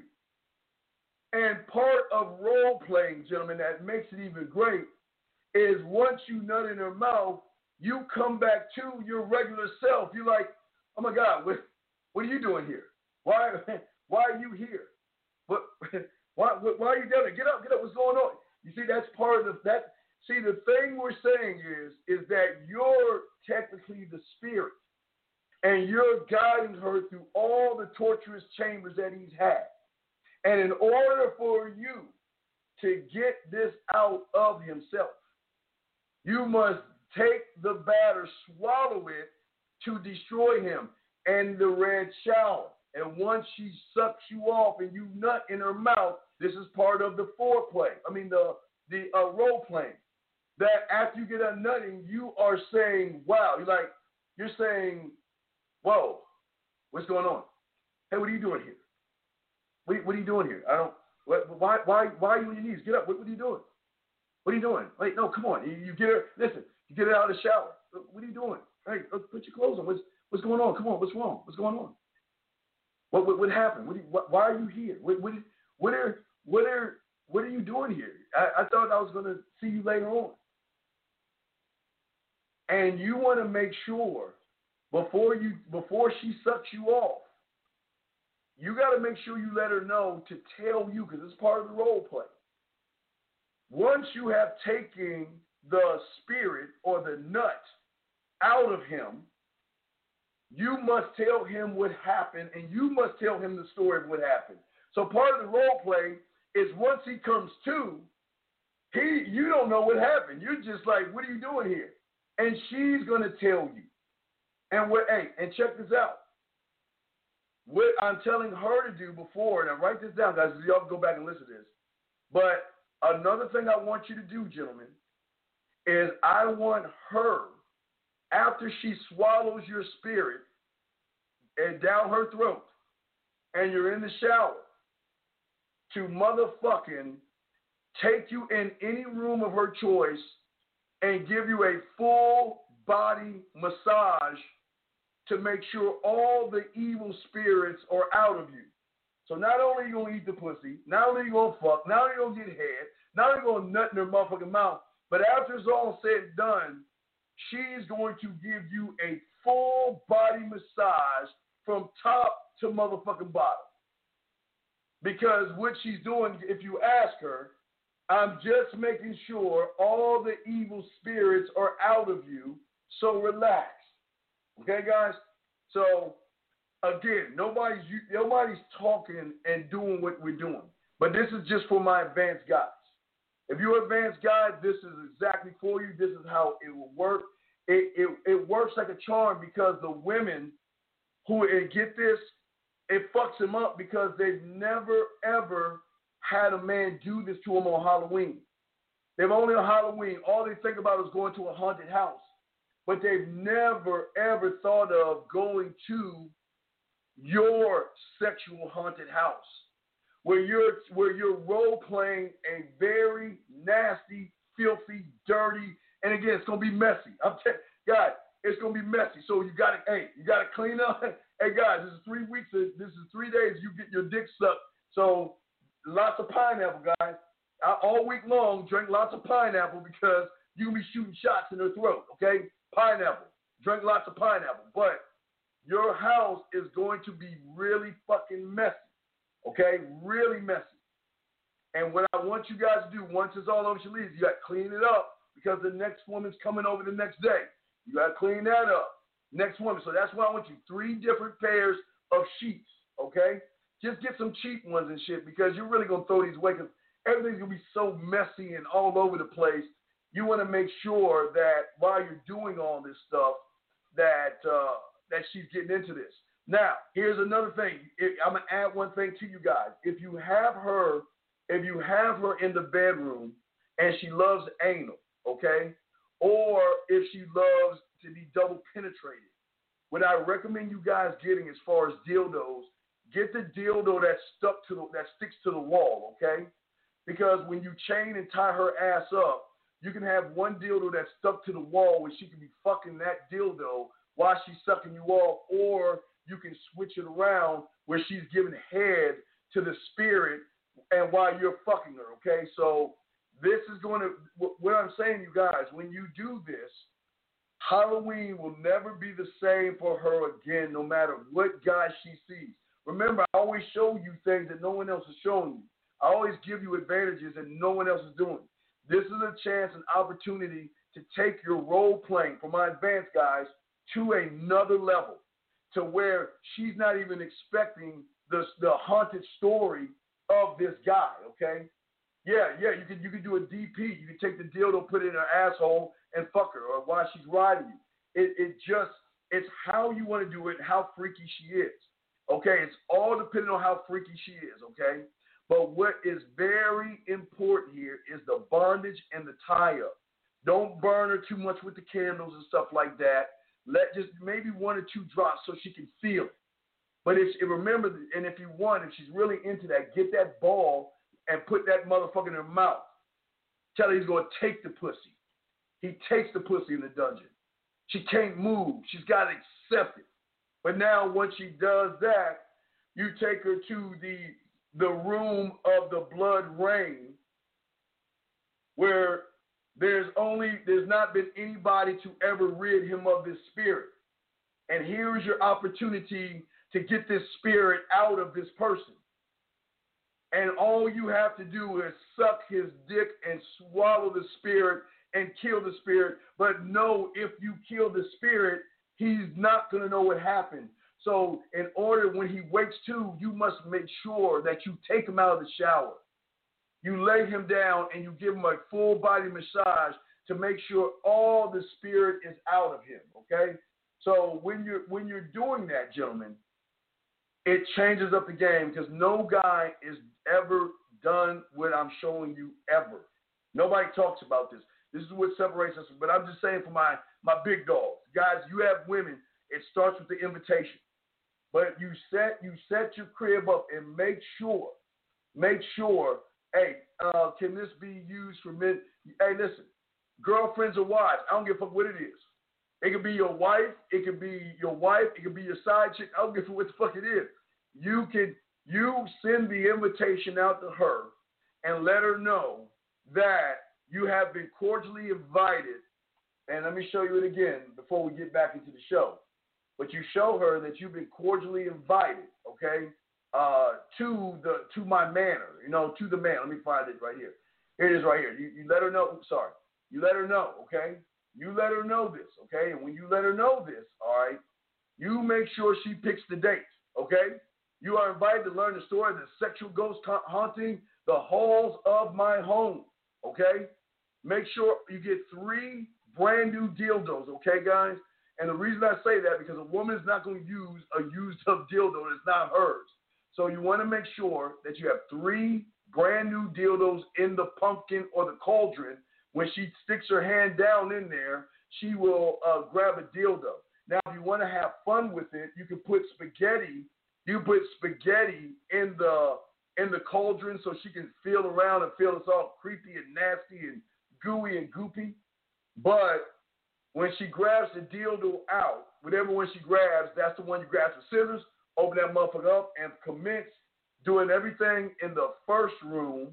And part of role playing, gentlemen, that makes it even great is once you nut in her mouth, you come back to your regular self. You're like, oh my God, what, what are you doing here? Why, why are you here? What, why, why are you down there? Get up, get up. What's going on? You see, that's part of the, that. See, the thing we're saying is, is that you're technically the spirit and you're guiding her through all the torturous chambers that he's had. And in order for you to get this out of himself, you must take the batter, swallow it to destroy him. And the red shower. And once she sucks you off and you nut in her mouth, this is part of the foreplay. I mean, the the uh, role playing. That after you get a nutting, you are saying, "Wow!" You're like, you're saying, Whoa, what's going on? Hey, what are you doing here? What, what are you doing here? I don't. What, why, why, why are you on your knees? Get up. What, what are you doing? What are you doing? Wait, no, come on. You, you get her. Listen, you get her out of the shower. What are you doing? Hey, put your clothes on. What's, what's going on? Come on. What's wrong? What's going on? What, what, what happened? What, what, why are you here? What, what, what are, what are, what are you doing here? I, I thought I was going to see you later on. And you want to make sure before you before she sucks you off, you got to make sure you let her know to tell you because it's part of the role play. Once you have taken the spirit or the nut out of him, you must tell him what happened and you must tell him the story of what happened. So part of the role play is once he comes to, he you don't know what happened. You're just like, what are you doing here? And she's gonna tell you. And what, hey, and check this out. What I'm telling her to do before, and I write this down, guys, y'all go back and listen to this. But another thing I want you to do, gentlemen, is I want her, after she swallows your spirit and down her throat, and you're in the shower, to motherfucking take you in any room of her choice and give you a full body massage to make sure all the evil spirits are out of you. So not only you gonna eat the pussy, not only you gonna fuck, not only you gonna get head, not only you gonna nut in her motherfucking mouth, but after it's all said and done, she's going to give you a full body massage from top to motherfucking bottom. Because what she's doing, if you ask her, I'm just making sure all the evil spirits are out of you, so relax. Okay, guys? So again, nobody's nobody's talking and doing what we're doing. But this is just for my advanced guys. If you're advanced guys, this is exactly for you. This is how it will work. It, it, it works like a charm because the women who get this, it fucks them up because they've never ever had a man do this to them on Halloween. They've only on Halloween, all they think about is going to a haunted house but they've never ever thought of going to your sexual haunted house where you're where you're role playing a very nasty, filthy, dirty, and again it's gonna be messy. I'm telling God, it's gonna be messy. So you gotta hey, you gotta clean up. hey guys, this is three weeks this is three days you get your dick sucked. So lots of pineapple, guys. I, all week long, drink lots of pineapple because you can be shooting shots in her throat, okay? pineapple. Drink lots of pineapple. But your house is going to be really fucking messy. Okay? Really messy. And what I want you guys to do once it's all over your leaves, you got to clean it up because the next woman's coming over the next day. You got to clean that up. Next woman. So that's why I want you three different pairs of sheets. Okay? Just get some cheap ones and shit because you're really gonna throw these away because everything's gonna be so messy and all over the place. You want to make sure that while you're doing all this stuff, that uh, that she's getting into this. Now, here's another thing. I'm gonna add one thing to you guys. If you have her, if you have her in the bedroom and she loves anal, okay, or if she loves to be double penetrated, what I recommend you guys getting as far as dildos, get the dildo that's stuck to the, that sticks to the wall, okay? Because when you chain and tie her ass up, you can have one dildo that's stuck to the wall where she can be fucking that dildo while she's sucking you off, or you can switch it around where she's giving head to the spirit and while you're fucking her, okay? So this is going to, what I'm saying, you guys, when you do this, Halloween will never be the same for her again, no matter what guy she sees. Remember, I always show you things that no one else is showing you. I always give you advantages that no one else is doing. This is a chance, an opportunity to take your role playing for my advanced guys to another level, to where she's not even expecting the the haunted story of this guy. Okay, yeah, yeah, you can you can do a DP. You can take the dildo, put it in her asshole, and fuck her, or while she's riding you. It it just it's how you want to do it, how freaky she is. Okay, it's all depending on how freaky she is. Okay, but what is very important here is the bondage and the tie up. Don't burn her too much with the candles and stuff like that. Let just maybe one or two drops so she can feel it. But if, remember, and if you want, if she's really into that, get that ball and put that motherfucker in her mouth. Tell her he's gonna take the pussy. He takes the pussy in the dungeon. She can't move. She's got to accept it. But now, once she does that, you take her to the the room of the blood rain, where there's only there's not been anybody to ever rid him of this spirit. And here's your opportunity to get this spirit out of this person. And all you have to do is suck his dick and swallow the spirit and kill the spirit. But know if you kill the spirit, he's not going to know what happened. So, in order when he wakes to, you must make sure that you take him out of the shower. You lay him down and you give him a full body massage to make sure all the spirit is out of him. Okay. So when you're when you're doing that, gentlemen, it changes up the game because no guy is ever done what I'm showing you ever. Nobody talks about this. This is what separates us. But I'm just saying for my my big dogs, guys, you have women. It starts with the invitation. But you set you set your crib up and make sure, make sure, hey, uh, can this be used for men? Hey, listen, girlfriends or wives, I don't give a fuck what it is. It could be your wife, it could be your wife, it could be your side chick. I don't give a fuck what the fuck it is. You can you send the invitation out to her and let her know that you have been cordially invited. And let me show you it again before we get back into the show but you show her that you've been cordially invited, okay, uh, to the to my manor, you know, to the man. Let me find it right here. Here it is right here. You, you let her know. Sorry, you let her know, okay. You let her know this, okay. And when you let her know this, all right, you make sure she picks the date, okay. You are invited to learn the story of the sexual ghost haunting the halls of my home, okay. Make sure you get three brand new dildos, okay, guys. And the reason I say that because a woman is not going to use a used up dildo that's not hers. So you want to make sure that you have three brand new dildos in the pumpkin or the cauldron. When she sticks her hand down in there, she will uh, grab a dildo. Now, if you want to have fun with it, you can put spaghetti. You put spaghetti in the in the cauldron so she can feel around and feel it's all creepy and nasty and gooey and goopy. But when she grabs the dildo out, whatever one she grabs, that's the one you grab the scissors, open that motherfucker up, and commence doing everything in the first room.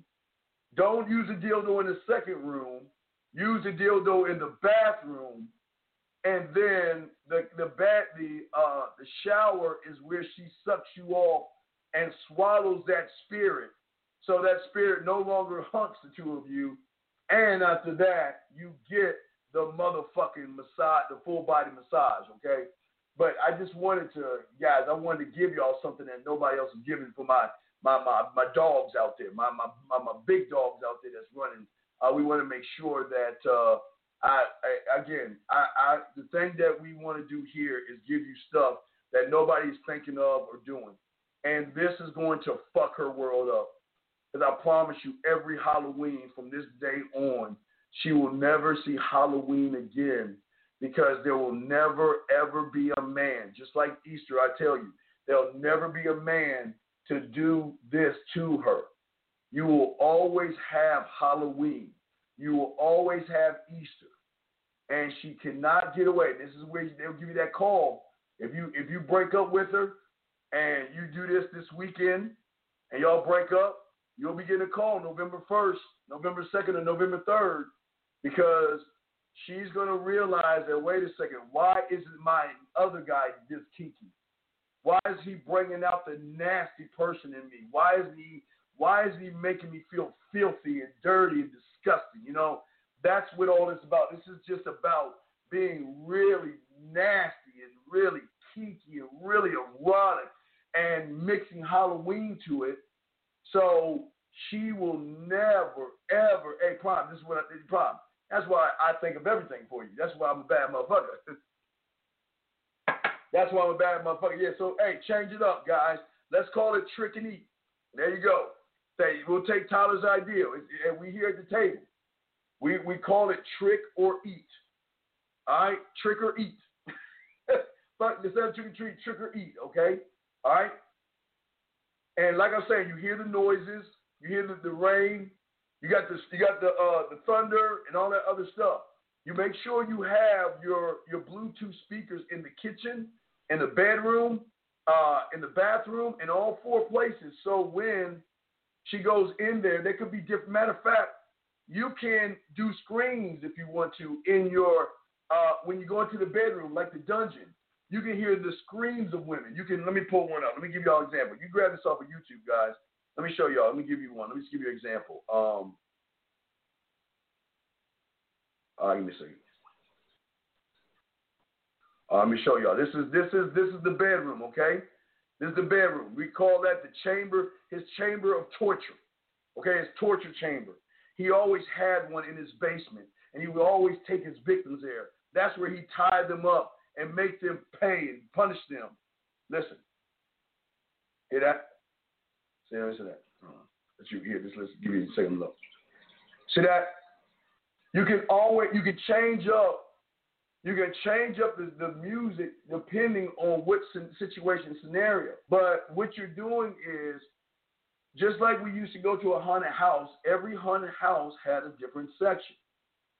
Don't use the dildo in the second room. Use the dildo in the bathroom, and then the the bat the uh the shower is where she sucks you off and swallows that spirit, so that spirit no longer hunts the two of you. And after that, you get the motherfucking massage, the full body massage, okay? But I just wanted to, guys, I wanted to give y'all something that nobody else is giving for my my my, my dogs out there, my, my my my big dogs out there that's running. Uh, we want to make sure that uh, I, I again, I, I the thing that we want to do here is give you stuff that nobody's thinking of or doing, and this is going to fuck her world up. Because I promise you, every Halloween from this day on, she will never see Halloween again because there will never ever be a man. Just like Easter, I tell you, there'll never be a man to do this to her. You will always have Halloween. You will always have Easter. And she cannot get away. This is where they'll give you that call. If you if you break up with her and you do this this weekend and y'all break up, you'll be getting a call November 1st, November 2nd, or November 3rd because she's going to realize that, wait a second, why isn't my other guy this kinky? Why is he bringing out the nasty person in me? Why is he why is he making me feel filthy and dirty and disgusting? You know, that's what all this about. This is just about being really nasty and really kinky and really erotic and mixing Halloween to it. So she will never, ever, hey, Prime, this is what I, did, Prime, that's why I think of everything for you. That's why I'm a bad motherfucker. That's why I'm a bad motherfucker. Yeah, so hey, change it up, guys. Let's call it trick and eat. There you go. Say we'll take Tyler's idea, and we here at the table. We we call it trick or eat. All right, trick or eat. but instead of trick or treat, trick or eat. Okay. All right. And like I'm saying, you hear the noises, you hear the, the rain, you got the you got the uh, the thunder and all that other stuff. You make sure you have your your Bluetooth speakers in the kitchen, in the bedroom, uh, in the bathroom, in all four places. So when she goes in there, there could be different. Matter of fact, you can do screens if you want to in your uh, when you go into the bedroom, like the dungeon. You can hear the screams of women. You can let me pull one up. Let me give y'all an example. You grab this off of YouTube, guys. Let me show y'all. Let me give you one. Let me just give you an example. Um, uh, let me see. Uh, let me show y'all. This is this is this is the bedroom, okay? This is the bedroom. We call that the chamber, his chamber of torture. Okay, his torture chamber. He always had one in his basement, and he would always take his victims there. That's where he tied them up and make them pay and punish them. Listen. Hear that? See, listen to that. Uh, you hear this. Let's give you a second look. See that? You can always you can change up you can change up the, the music depending on what situation scenario. But what you're doing is just like we used to go to a haunted house, every haunted house had a different section.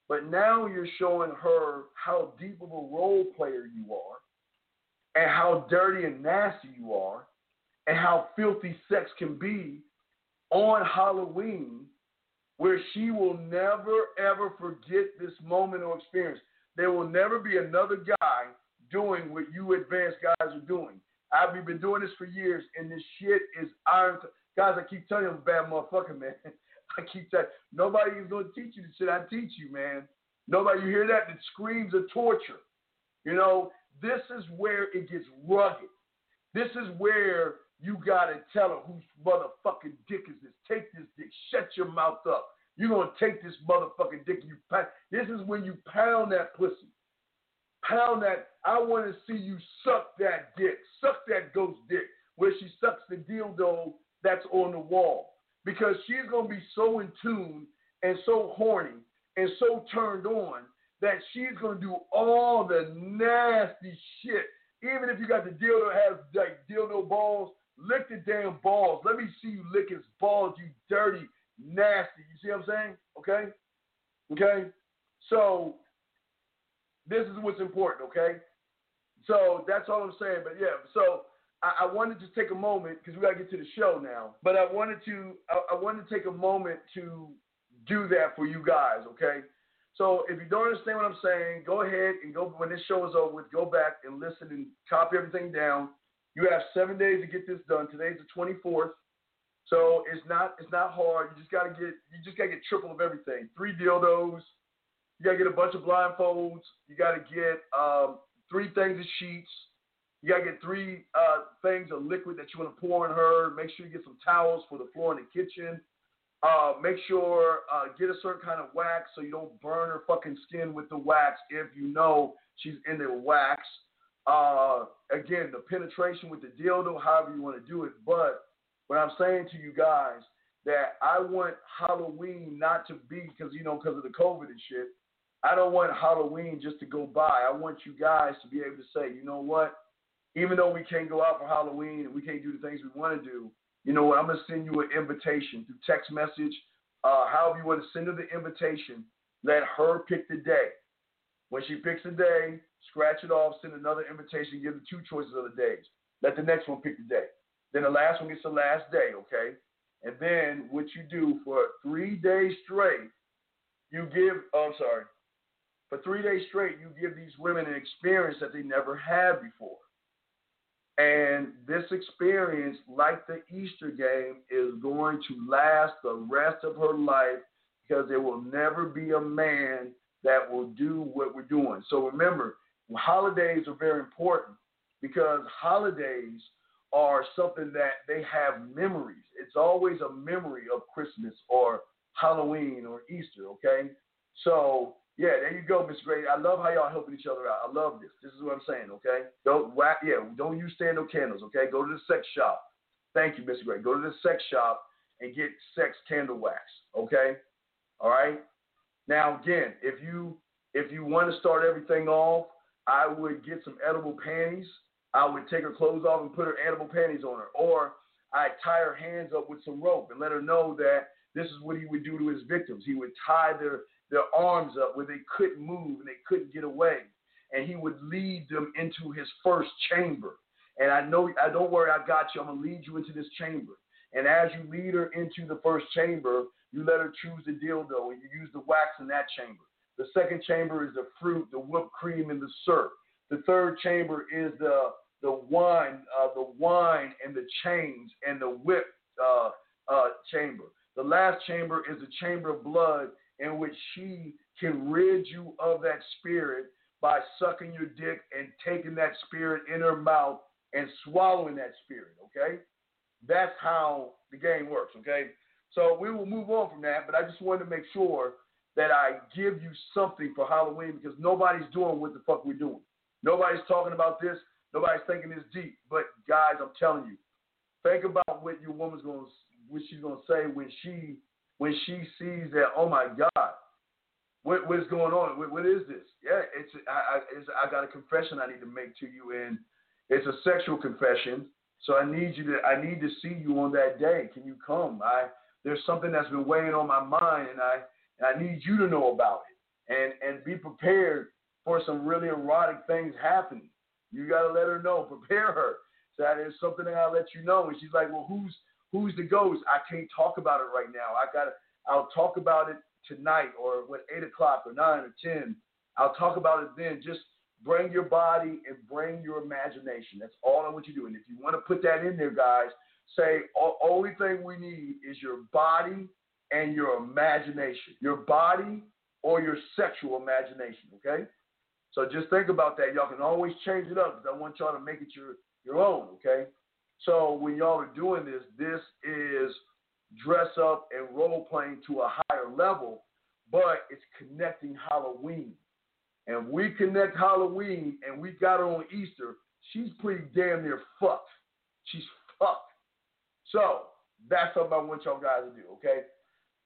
But now you're showing her how deep of a role player you are, and how dirty and nasty you are, and how filthy sex can be on Halloween, where she will never ever forget this moment or experience. There will never be another guy doing what you advanced guys are doing. I've been doing this for years, and this shit is iron. Guys, I keep telling you, I'm a bad motherfucker, man. I keep telling nobody is going to teach you the shit I teach you, man. Nobody, you hear that? It screams of torture. You know, this is where it gets rugged. This is where you gotta tell her whose motherfucking dick is this. Take this dick. Shut your mouth up. You're gonna take this motherfucking dick. You pound. This is when you pound that pussy. Pound that. I want to see you suck that dick. Suck that ghost dick. Where she sucks the dildo that's on the wall. Because she's gonna be so in tune and so horny and so turned on that she's gonna do all the nasty shit. Even if you got the dildo has like dildo balls, lick the damn balls. Let me see you lick his balls, you dirty, nasty. You see what I'm saying? Okay? Okay? So this is what's important, okay? So that's all I'm saying. But yeah, so I, I wanted to take a moment because we gotta get to the show now. But I wanted to I, I wanted to take a moment to do that for you guys, okay? So if you don't understand what I'm saying, go ahead and go when this show is over with, go back and listen and copy everything down. You have seven days to get this done. Today's the 24th, so it's not it's not hard. You just gotta get you just gotta get triple of everything. Three dildos. You gotta get a bunch of blindfolds. You gotta get um, three things of sheets. You gotta get three uh, things of liquid that you want to pour on her. Make sure you get some towels for the floor in the kitchen. Uh, make sure uh, get a certain kind of wax so you don't burn her fucking skin with the wax if you know she's in the wax. Uh, again, the penetration with the dildo, however you want to do it. But what I'm saying to you guys that I want Halloween not to be because you know because of the COVID and shit. I don't want Halloween just to go by. I want you guys to be able to say, you know what? Even though we can't go out for Halloween and we can't do the things we want to do, you know what? I'm gonna send you an invitation through text message, uh, however you want to send her the invitation. Let her pick the day. When she picks the day, scratch it off, send another invitation, give the two choices of the days. Let the next one pick the day. Then the last one gets the last day, okay? And then what you do for three days straight, you give. Oh, I'm sorry. For three days straight, you give these women an experience that they never had before. And this experience, like the Easter game, is going to last the rest of her life because there will never be a man that will do what we're doing. So remember, holidays are very important because holidays are something that they have memories. It's always a memory of Christmas or Halloween or Easter, okay? So yeah, there you go, Miss Gray. I love how y'all helping each other out. I love this. This is what I'm saying, okay? Don't whack, yeah, don't use stand candles, okay? Go to the sex shop. Thank you, Miss Gray. Go to the sex shop and get sex candle wax, okay? All right. Now again, if you if you want to start everything off, I would get some edible panties. I would take her clothes off and put her edible panties on her, or I'd tie her hands up with some rope and let her know that this is what he would do to his victims. He would tie their their arms up where they couldn't move and they couldn't get away. And he would lead them into his first chamber. And I know, I don't worry, I got you. I'm gonna lead you into this chamber. And as you lead her into the first chamber, you let her choose the dildo and you use the wax in that chamber. The second chamber is the fruit, the whipped cream, and the syrup. The third chamber is the the wine, uh, the wine and the chains and the whip uh, uh, chamber. The last chamber is the chamber of blood in which she can rid you of that spirit by sucking your dick and taking that spirit in her mouth and swallowing that spirit, okay? That's how the game works, okay? So we will move on from that, but I just wanted to make sure that I give you something for Halloween because nobody's doing what the fuck we're doing. Nobody's talking about this. Nobody's thinking this deep. But guys, I'm telling you, think about what your woman's to what she's to say when she when she sees that, oh my God, what, what is going on? What, what is this? Yeah, it's I, I, it's I got a confession I need to make to you, and it's a sexual confession. So I need you to I need to see you on that day. Can you come? I there's something that's been weighing on my mind, and I and I need you to know about it, and and be prepared for some really erotic things happening. You got to let her know, prepare her. So that is something that I'll let you know. And she's like, well, who's who's the ghost? I can't talk about it right now. I got I'll talk about it tonight or what eight o'clock or nine or ten. I'll talk about it then. Just bring your body and bring your imagination. That's all I want you to do. And if you want to put that in there, guys, say only thing we need is your body and your imagination. Your body or your sexual imagination. Okay. So just think about that. Y'all can always change it up because I want y'all to make it your your own. Okay. So when y'all are doing this, this is dress up and role playing to a higher level, but it's connecting Halloween. And we connect Halloween and we got her on Easter, she's pretty damn near fucked. She's fucked. So that's something I want y'all guys to do, okay?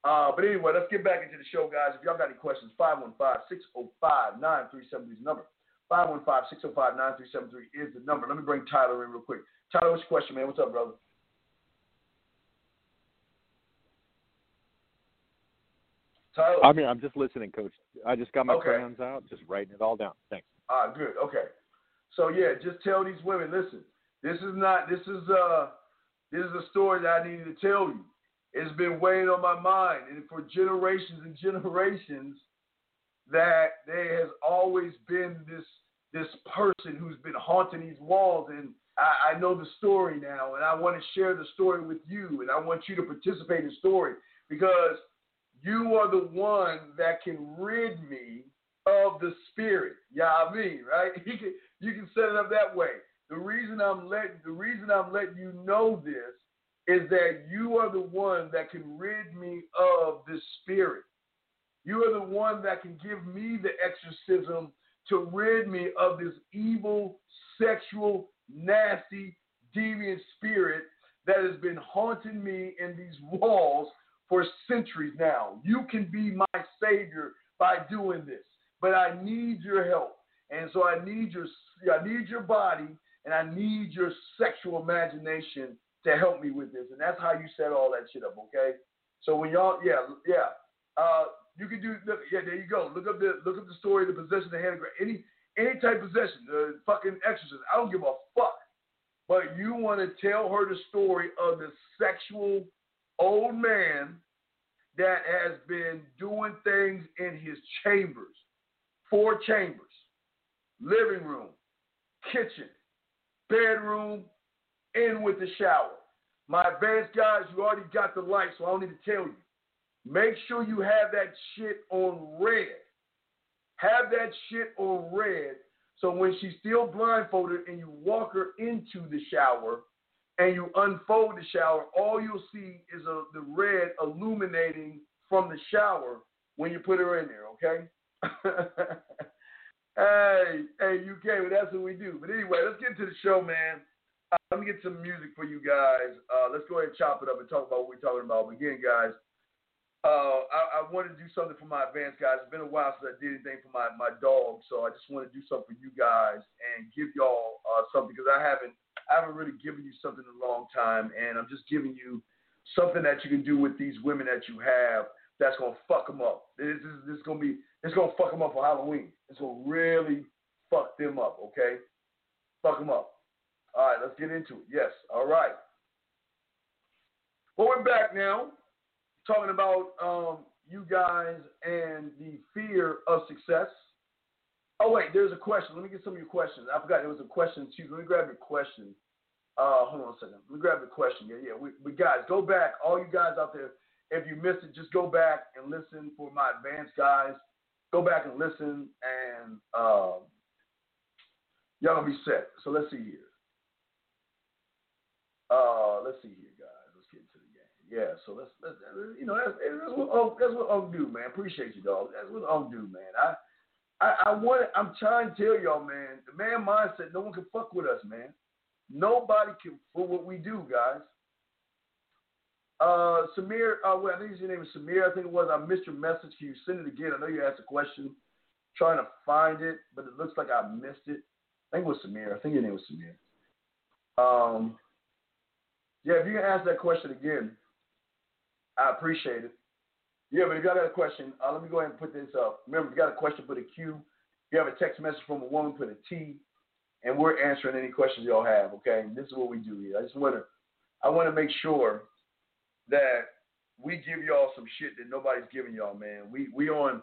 Uh, but anyway, let's get back into the show, guys. If y'all got any questions, 515-605-9373 is the number. 515-605-9373 is the number. Let me bring Tyler in real quick. Tyler, what's your question, man? What's up, brother? Tyler. I mean, I'm just listening, Coach. I just got my Okay. crayons out, just writing it all down. Thanks. Ah, good. Okay. So yeah, just tell these women, listen, this is not this is uh this is a story that I needed to tell you. It's been weighing on my mind and for generations and generations that there has always been this this person who's been haunting these walls and I, I know the story now and I want to share the story with you and I want you to participate in the story because you are the one that can rid me of the spirit. Yeah, I mean, right? You can you can set it up that way. the reason I'm letting the reason I'm letting you know this is that you are the one that can rid me of this spirit. You are the one that can give me the exorcism to rid me of this evil, sexual, nasty, deviant spirit that has been haunting me in these walls for centuries now. You can be my savior by doing this, but I need your help. And so I need your I need your body and I need your sexual imagination to help me with this. And that's how you set all that shit up, okay? So when y'all, yeah, yeah, uh, you can do, look, yeah, there you go. Look up the look up the story of the possession of Hannah Any any type of possession, the fucking exorcist. I don't give a fuck. But you want to tell her the story of the sexual old man that has been doing things in his chambers, four chambers, living room, kitchen, bedroom, in with the shower. My advanced guys, you already got the light, so I don't need to tell you. Make sure you have that shit on red. Have that shit on red so when she's still blindfolded and you walk her into the shower and you unfold the shower, all you'll see is a, the red illuminating from the shower when you put her in there, okay? hey, hey, UK, well, that's what we do. But anyway, let's get into the show, man. Uh, let me get some music for you guys. Uh, let's go ahead and chop it up and talk about what we're talking about. But again, guys, uh, I, I wanted to do something for my advanced guys. It's been a while since I did anything for my, my dog, so I just want to do something for you guys and give y'all uh, something because I haven't I haven't really given you something in a long time, and I'm just giving you something that you can do with these women that you have that's gonna fuck them up. This is this is gonna be it's gonna fuck them up for Halloween. It's gonna really fuck them up. Okay, fuck them up. All right, let's get into it. Yes, all right. Well, we're back now, talking about um, you guys and the fear of success. Oh wait, there's a question. Let me get some of your questions. I forgot there was a question too. Let me grab your question. Uh, hold on a second. Let me grab the question. Yeah, yeah. We, we guys, go back. All you guys out there, if you missed it, just go back and listen for my advanced guys. Go back and listen, and um, y'all gonna be set. So let's see here. Uh, let's see here, guys. Let's get into the game. Yeah, so let's, let's you know, that's, that's what Unc, that's what Unc do, man. Appreciate you, dog. That's what Unc do, man. I, I, I want. I'm trying to tell y'all, man. The man mindset. No one can fuck with us, man. Nobody can for what we do, guys. Uh, Samir, uh, well, I think your name is Samir. I think it was. I missed your message. Can you send it again? I know you asked a question. trying to find it, but it looks like I missed it. I think it was Samir. I think your name was Samir. Um, yeah, if you can ask that question again, I appreciate it. Yeah, but if y'all got a question, uh, let me go ahead and put this up. Remember, if you got a question, put a Q. If you have a text message from a woman, put a T, and we're answering any questions y'all have. Okay, and this is what we do here. I just want to, I want to make sure that we give y'all some shit that nobody's giving y'all, man. We we on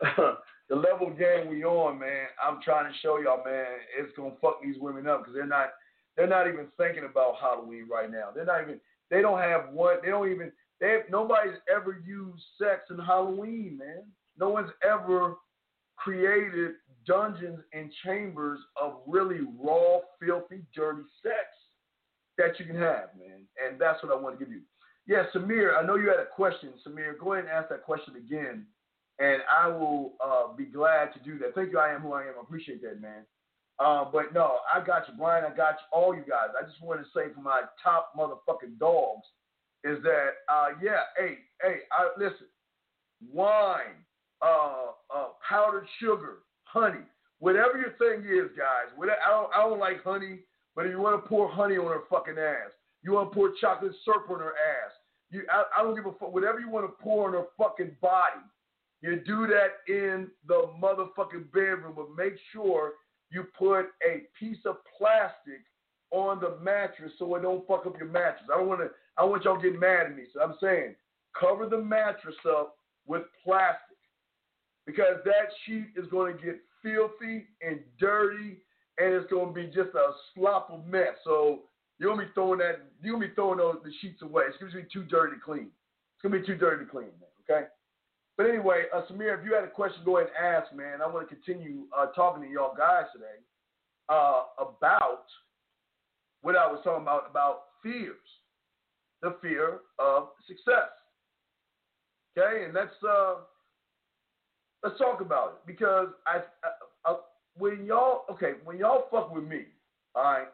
the level game we on, man. I'm trying to show y'all, man. It's gonna fuck these women up because they're not they're not even thinking about Halloween right now. They're not even. They don't have one. They don't even. They nobody's ever used sex in Halloween, man. No one's ever created dungeons and chambers of really raw, filthy, dirty sex that you can have, man. And that's what I want to give you. Yeah, Samir, I know you had a question. Samir, go ahead and ask that question again, and I will uh, be glad to do that. Thank you. I am who I am. I appreciate that, man. Uh, but no, I got you, Brian. I got you, all you guys. I just want to say for my top motherfucking dogs is that, uh, yeah, hey, hey, I, listen, wine, uh, uh, powdered sugar, honey, whatever your thing is, guys. Whatever, I don't, I don't like honey, but if you want to pour honey on her fucking ass, you want to pour chocolate syrup on her ass. You, I, I don't give a fuck. Whatever you want to pour on her fucking body, you do that in the motherfucking bedroom, but make sure you put a piece of plastic on the mattress so it don't fuck up your mattress. I don't want to. I want y'all getting mad at me. So I'm saying cover the mattress up with plastic because that sheet is going to get filthy and dirty and it's going to be just a slop of mess. So you're gonna be throwing that. You're gonna be throwing those the sheets away. It's gonna be too dirty to clean. It's gonna be too dirty to clean. Okay. But anyway, uh, Samir, if you had a question, go ahead and ask, man. I want to continue uh, talking to y'all guys today uh, about what I was talking about about fears, the fear of success. Okay, and let's uh, let's talk about it because I, I, I when y'all okay when y'all fuck with me, all right.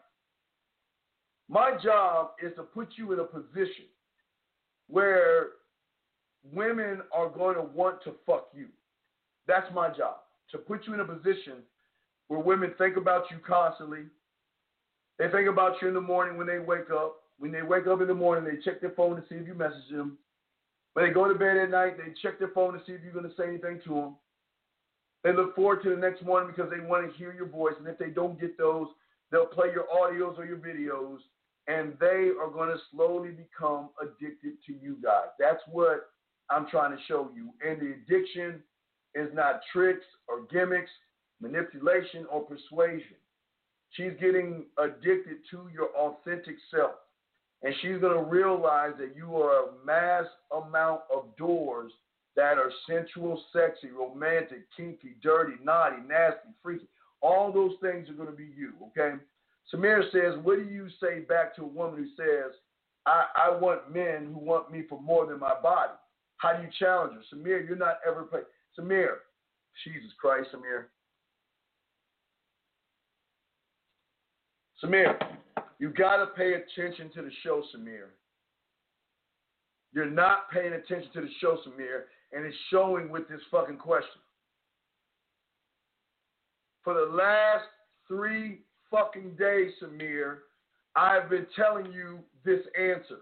My job is to put you in a position where women are going to want to fuck you. That's my job to put you in a position where women think about you constantly. They think about you in the morning when they wake up. When they wake up in the morning, they check their phone to see if you message them. When they go to bed at night, they check their phone to see if you're going to say anything to them. They look forward to the next morning because they want to hear your voice. And if they don't get those, they'll play your audios or your videos. And they are going to slowly become addicted to you guys. That's what I'm trying to show you. And the addiction is not tricks or gimmicks, manipulation or persuasion. She's getting addicted to your authentic self. And she's going to realize that you are a mass amount of doors that are sensual, sexy, romantic, kinky, dirty, naughty, nasty, freaky. All those things are going to be you, okay? Samir says, What do you say back to a woman who says, I, I want men who want me for more than my body? How do you challenge her? Samir, you're not ever playing. Samir, Jesus Christ, Samir. Samir, you got to pay attention to the show, Samir. You're not paying attention to the show, Samir, and it's showing with this fucking question. For the last three fucking days, Samir, I've been telling you this answer.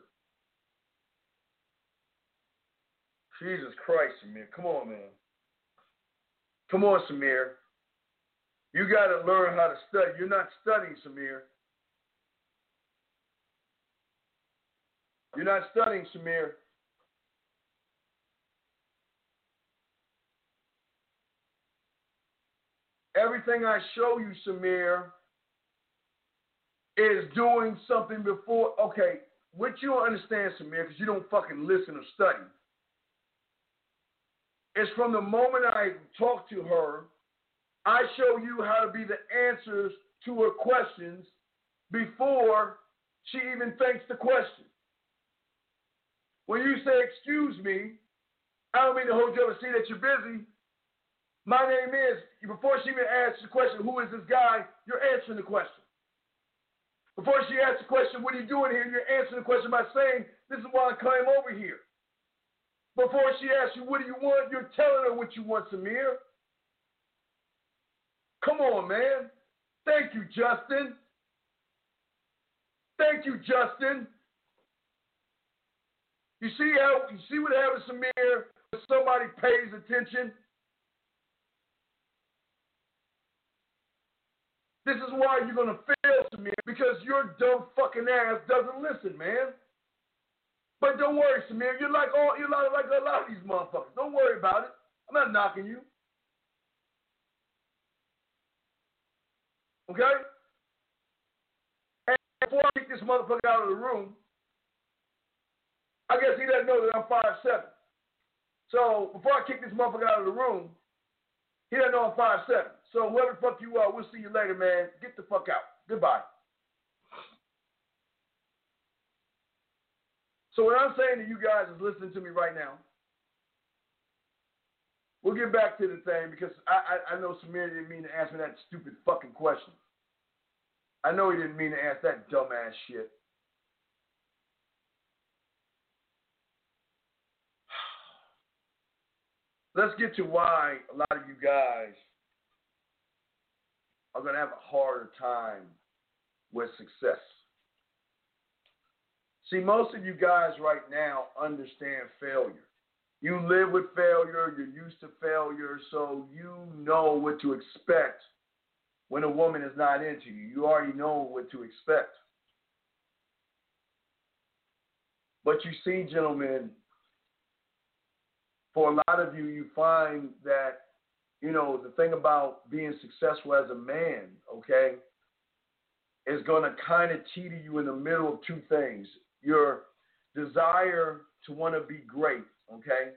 Jesus Christ, Samir. Come on, man. Come on, Samir. You got to learn how to study. You're not studying, Samir. You're not studying, Samir. Everything I show you, Samir, is doing something before. Okay, what you don't understand, Samir, because you don't fucking listen or study, is from the moment I talk to her, I show you how to be the answers to her questions before she even thinks the question. When you say, excuse me, I don't mean to hold you up and see that you're busy. My name is, before she even asks the question, who is this guy, you're answering the question. Before she asks the question, what are you doing here, you're answering the question by saying, this is why I came over here. Before she asks you, what do you want, you're telling her what you want, Samir. Come on, man. Thank you, Justin. Thank you, Justin. You see how you see what happens, Samir, when somebody pays attention? This is why you're gonna fail, Samir, because your dumb fucking ass doesn't listen, man. But don't worry, Samir. You're like all you're like, like a lot of these motherfuckers. Don't worry about it. I'm not knocking you. Okay? And before I kick this motherfucker out of the room, I guess he doesn't know that I'm five seven. So before I kick this motherfucker out of the room, he doesn't know I'm five seven. So whoever the fuck you are, we'll see you later, man. Get the fuck out. Goodbye. So what I'm saying to you guys is listen to me right now. We'll get back to the thing because I, I, I know Samir didn't mean to ask me that stupid fucking question. I know he didn't mean to ask that dumbass shit. Let's get to why a lot of you guys are going to have a harder time with success. See, most of you guys right now understand failure. You live with failure, you're used to failure, so you know what to expect when a woman is not into you. You already know what to expect. But you see, gentlemen, for a lot of you, you find that, you know, the thing about being successful as a man, okay, is going to kind of teeter you in the middle of two things your desire to want to be great, okay?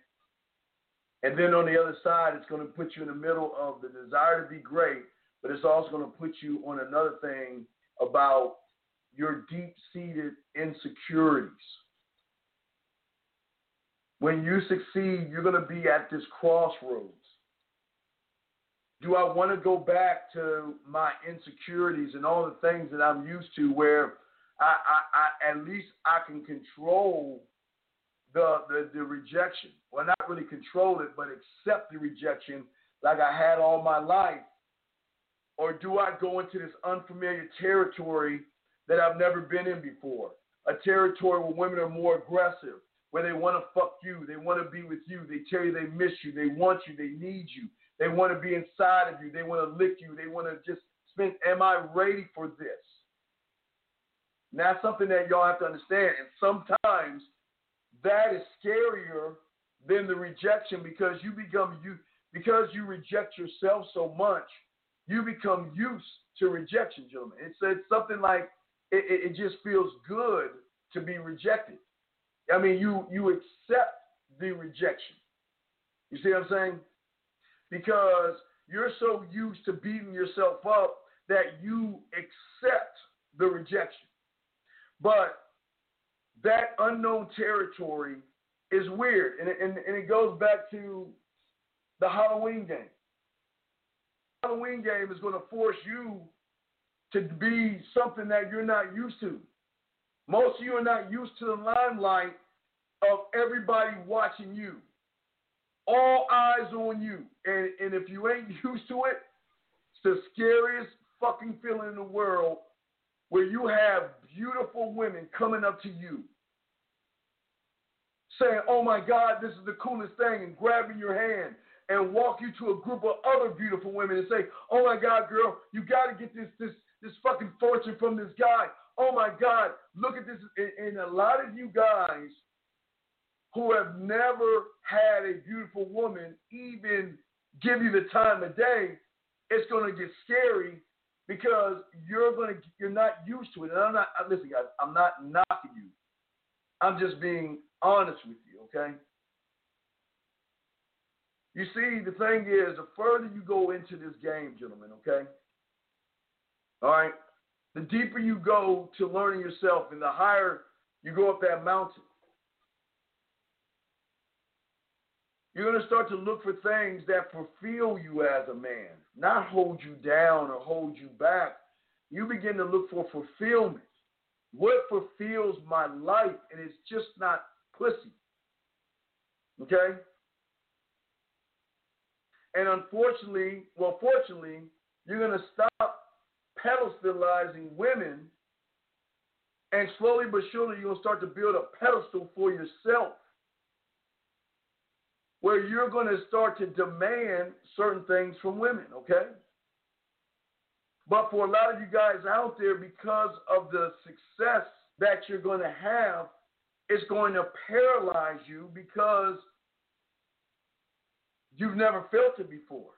And then on the other side, it's going to put you in the middle of the desire to be great, but it's also going to put you on another thing about your deep seated insecurities. When you succeed, you're going to be at this crossroads. Do I want to go back to my insecurities and all the things that I'm used to where I, I, I at least I can control the, the, the rejection? Well, not really control it, but accept the rejection like I had all my life? Or do I go into this unfamiliar territory that I've never been in before? A territory where women are more aggressive, where they want to fuck you, they want to be with you, they tell you they miss you, they want you, they need you, they want to be inside of you, they want to lick you, they want to just spend. Am I ready for this? That's something that y'all have to understand. And sometimes that is scarier than the rejection because you become you because you reject yourself so much, you become used to rejection, gentlemen. It's, it's something like it, it, it just feels good to be rejected. I mean, you you accept the rejection. You see what I'm saying? Because you're so used to beating yourself up that you accept the rejection. But that unknown territory is weird. And, and, and it goes back to the Halloween game. The Halloween game is going to force you to be something that you're not used to. Most of you are not used to the limelight of everybody watching you. All eyes on you. And, and if you ain't used to it, it's the scariest fucking feeling in the world where you have beautiful women coming up to you saying, Oh my God, this is the coolest thing, and grabbing your hand and walk you to a group of other beautiful women and say, "Oh my God, girl, you got to get this this this fucking fortune from this guy. Oh my God, look at this." And, and a lot of you guys who have never had a beautiful woman even give you the time of day, it's to get scary because you're to you're not used to it. And I'm not listen, guys. I'm not knocking you. I'm just being honest with you, okay? You see, the thing is, the further you go into this game, gentlemen, okay? All right? The deeper you go to learning yourself and the higher you go up that mountain, you're going to start to look for things that fulfill you as a man, not hold you down or hold you back. You begin to look for fulfillment. What fulfills my life? And it's just not pussy. Okay? And unfortunately, well, fortunately, you're going to stop pedestalizing women, and slowly but surely, you're going to start to build a pedestal for yourself where you're going to start to demand certain things from women, okay? But for a lot of you guys out there, because of the success that you're going to have, it's going to paralyze you because You've never felt it before.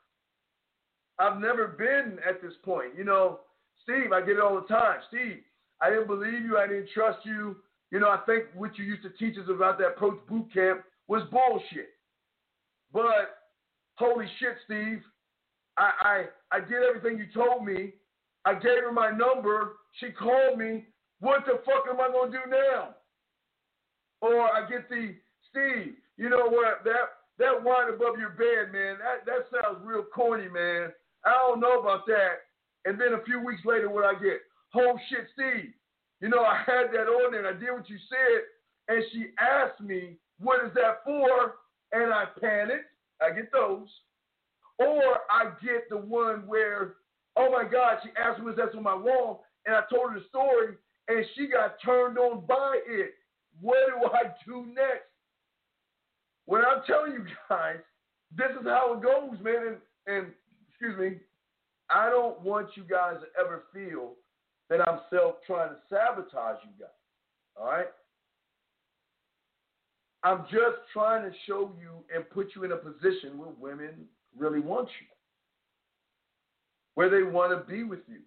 I've never been at this point. You know, Steve, I get it all the time. Steve, I didn't believe you. I didn't trust you. You know, I think what you used to teach us about that approach boot camp was bullshit. But holy shit, Steve, I, I I did everything you told me. I gave her my number. She called me. What the fuck am I gonna do now? Or I get the Steve. You know what? That that wine above your bed, man, that, that sounds real corny, man. I don't know about that. And then a few weeks later, what I get? Oh shit, Steve. You know, I had that on there and I did what you said. And she asked me, what is that for? And I panicked. I get those. Or I get the one where, oh my God, she asked me what's that on my wall. And I told her the story and she got turned on by it. What do I do next? When I'm telling you guys, this is how it goes, man. And, and excuse me, I don't want you guys to ever feel that I'm self trying to sabotage you guys. All right? I'm just trying to show you and put you in a position where women really want you, where they want to be with you.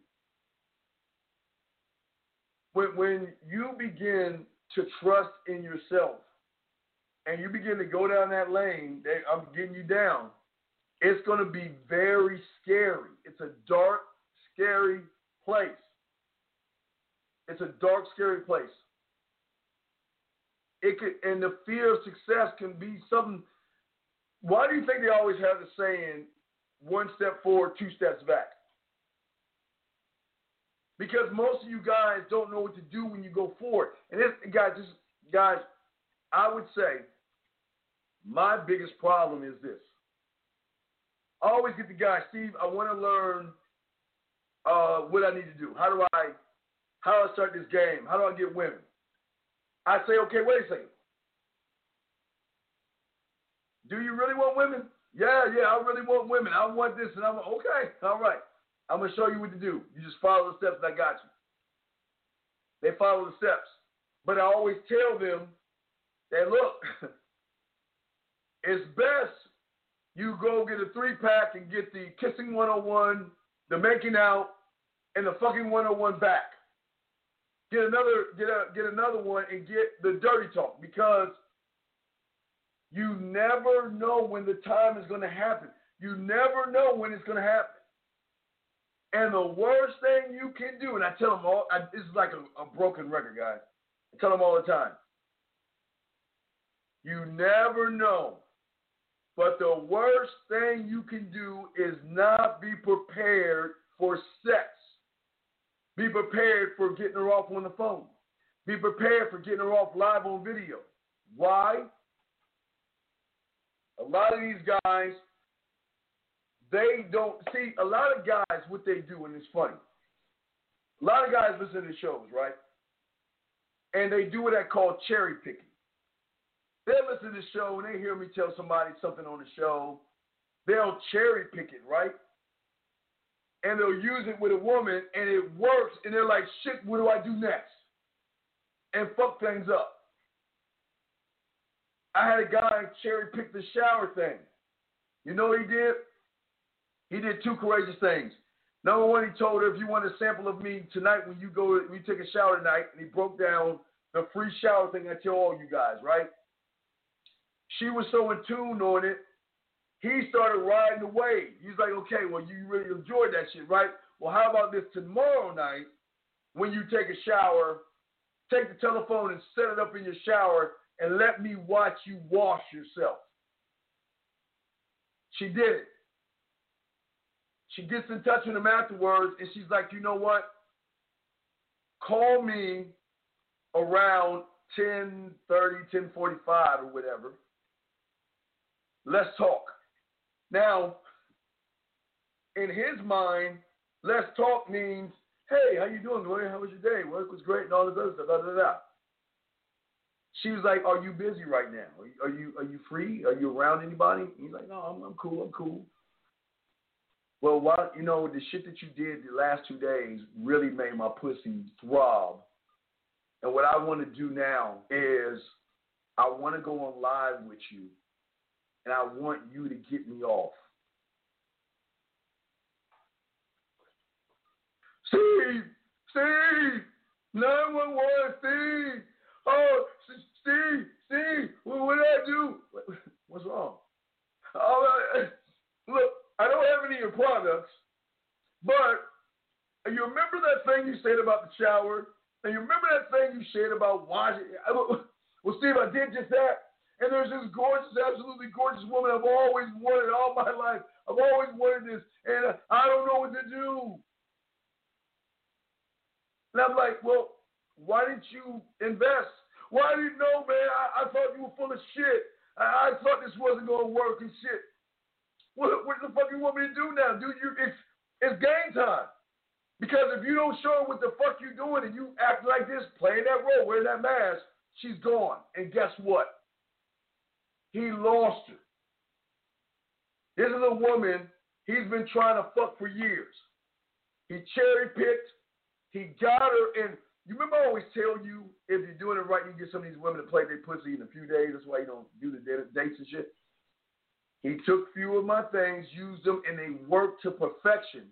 When, when you begin to trust in yourself and you begin to go down that lane, they, I'm getting you down. It's going to be very scary. It's a dark, scary place. It's a dark, scary place. It could, and the fear of success can be something. Why do you think they always have the saying, one step forward, two steps back? Because most of you guys don't know what to do when you go forward. And this, guys, this, guys, I would say my biggest problem is this. I always get the guy, Steve, I want to learn uh, what I need to do. How do I how do I start this game? How do I get women? I say, okay, wait a second. Do you really want women? Yeah, yeah, I really want women. I want this and I want okay, all right. I'm gonna show you what to do. You just follow the steps and I got you. They follow the steps. But I always tell them that look, it's best you go get a three pack and get the kissing 101, the making out, and the fucking 101 back. Get another get a get another one and get the dirty talk because you never know when the time is going to happen. You never know when it's going to happen. And the worst thing you can do, and I tell them all, I, this is like a, a broken record, guys. I tell them all the time. You never know but the worst thing you can do is not be prepared for sex. Be prepared for getting her off on the phone. Be prepared for getting her off live on video. Why? A lot of these guys, they don't see a lot of guys what they do, and it's funny. A lot of guys listen to shows, right? And they do what I call cherry picking. They listen to the show and they hear me tell somebody something on the show. They'll cherry pick it, right? And they'll use it with a woman and it works and they're like, shit, what do I do next? And fuck things up. I had a guy cherry pick the shower thing. You know what he did? He did two courageous things. Number one, he told her, if you want a sample of me tonight when you go, we take a shower tonight, and he broke down the free shower thing I tell all you guys, right? She was so in tune on it, he started riding wave. He's like, okay, well, you really enjoyed that shit, right? Well, how about this tomorrow night when you take a shower, take the telephone and set it up in your shower and let me watch you wash yourself. She did it. She gets in touch with him afterwards and she's like, you know what? Call me around 10 30, 10 45 or whatever. Let's talk. Now, in his mind, let's talk means, hey, how you doing, Gloria? How was your day? Work was great and all this other stuff. Da, da. She was like, "Are you busy right now? Are you are you free? Are you around anybody?" He's like, "No, I'm, I'm cool. I'm cool." Well, why you know the shit that you did the last two days really made my pussy throb. And what I want to do now is I want to go on live with you and I want you to get me off. Steve, Steve, 911, Steve. Oh, Steve, Steve, what, what did I do? What's wrong? Oh, uh, look, I don't have any of your products, but you remember that thing you said about the shower? And you remember that thing you said about washing? Well, Steve, I did just that. And there's this gorgeous, absolutely gorgeous woman I've always wanted all my life. I've always wanted this, and I don't know what to do. And I'm like, well, why didn't you invest? Why didn't you know, man? I, I thought you were full of shit. I, I thought this wasn't gonna work and shit. What, what the fuck you want me to do now, dude? You, it's it's game time. Because if you don't show her what the fuck you're doing and you act like this, playing that role, wearing that mask, she's gone. And guess what? He lost her. This is a woman he's been trying to fuck for years. He cherry picked. He got her, and you remember I always tell you if you're doing it right, you get some of these women to play their pussy in a few days. That's why you don't do the dates and shit. He took few of my things, used them, and they worked to perfection.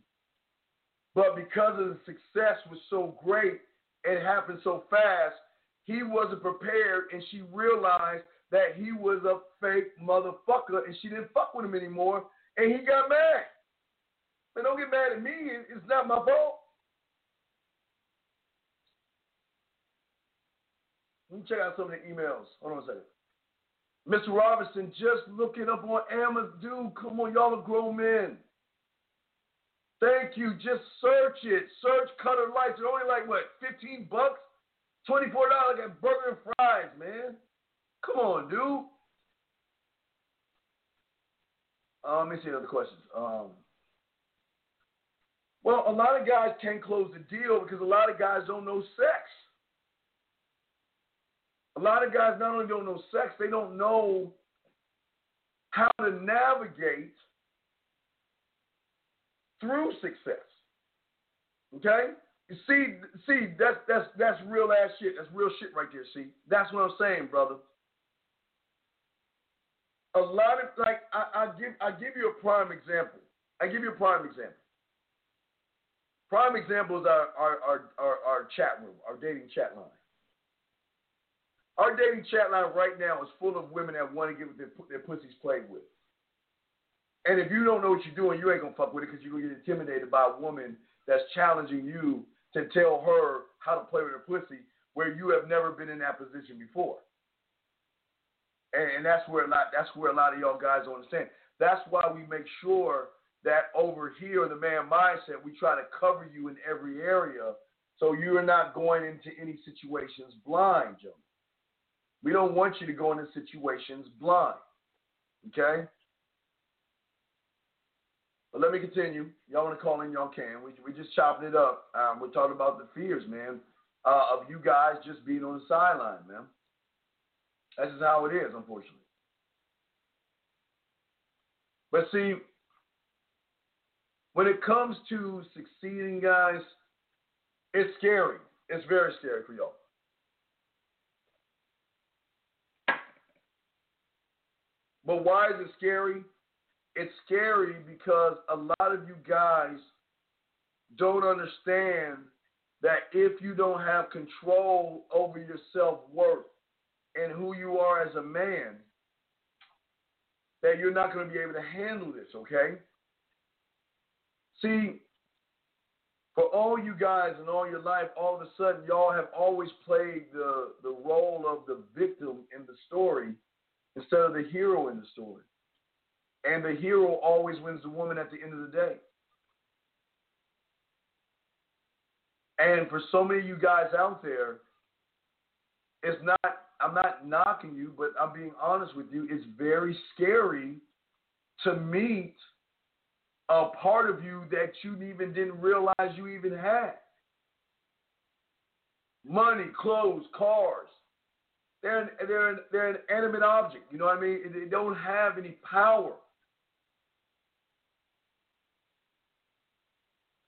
But because of the success was so great, it happened so fast, he wasn't prepared, and she realized that he was a fake motherfucker and she didn't fuck with him anymore and he got mad. But don't get mad at me. It's not my fault. Let me check out some of the emails. Hold on a second. Mr. Robinson, just looking up on Amazon. Dude, come on, y'all are grown men. Thank you. Just search it. Search Cutter Lights. They're only like what, 15 bucks? $24 at burger and fries, man. Come on, dude. Uh, let me see other questions. Um, well, a lot of guys can't close the deal because a lot of guys don't know sex. A lot of guys not only don't know sex, they don't know how to navigate through success. Okay? See, see, that's that's that's real ass shit. That's real shit right there. See, that's what I'm saying, brother. A lot of like I, I give I give you a prime example. I give you a prime example. Prime examples are our our, our, our, chat room, our dating chat line. Our dating chat line right now is full of women that want to get their, their pussies played with. And if you don't know what you're doing, you ain't gonna fuck with it because you're gonna get intimidated by a woman that's challenging you to tell her how to play with her pussy where you have never been in that position before. And, and that's where a lot that's where a lot of y'all guys don't understand. That's why we make sure that over here in the man mindset, we try to cover you in every area so you're not going into any situations blind, gentlemen. We don't want you to go into situations blind. Okay? But let me continue. Y'all want to call in, y'all can. We we just chopping it up. Um, we're talking about the fears, man, uh, of you guys just being on the sideline, man. That's just how it is, unfortunately. But see, when it comes to succeeding, guys, it's scary. It's very scary for y'all. But why is it scary? It's scary because a lot of you guys don't understand that if you don't have control over your self worth and who you are as a man, that you're not going to be able to handle this, okay? See, for all you guys and all your life, all of a sudden, y'all have always played the, the role of the victim in the story instead of the hero in the story. And the hero always wins the woman at the end of the day. And for so many of you guys out there, it's not, I'm not knocking you, but I'm being honest with you. It's very scary to meet a part of you that you even didn't realize you even had. Money, clothes, cars, they're an, they're an, they're an animate object. You know what I mean? They don't have any power.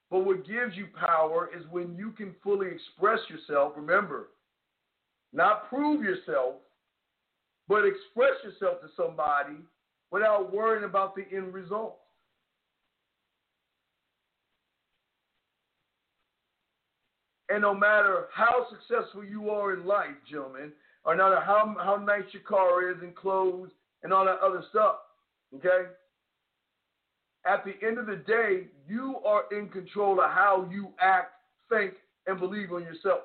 But what gives you power is when you can fully express yourself. Remember, not prove yourself, but express yourself to somebody without worrying about the end result. And no matter how successful you are in life, gentlemen, or no matter how how nice your car is and clothes and all that other stuff. Okay? At the end of the day, you are in control of how you act, think, and believe on yourself.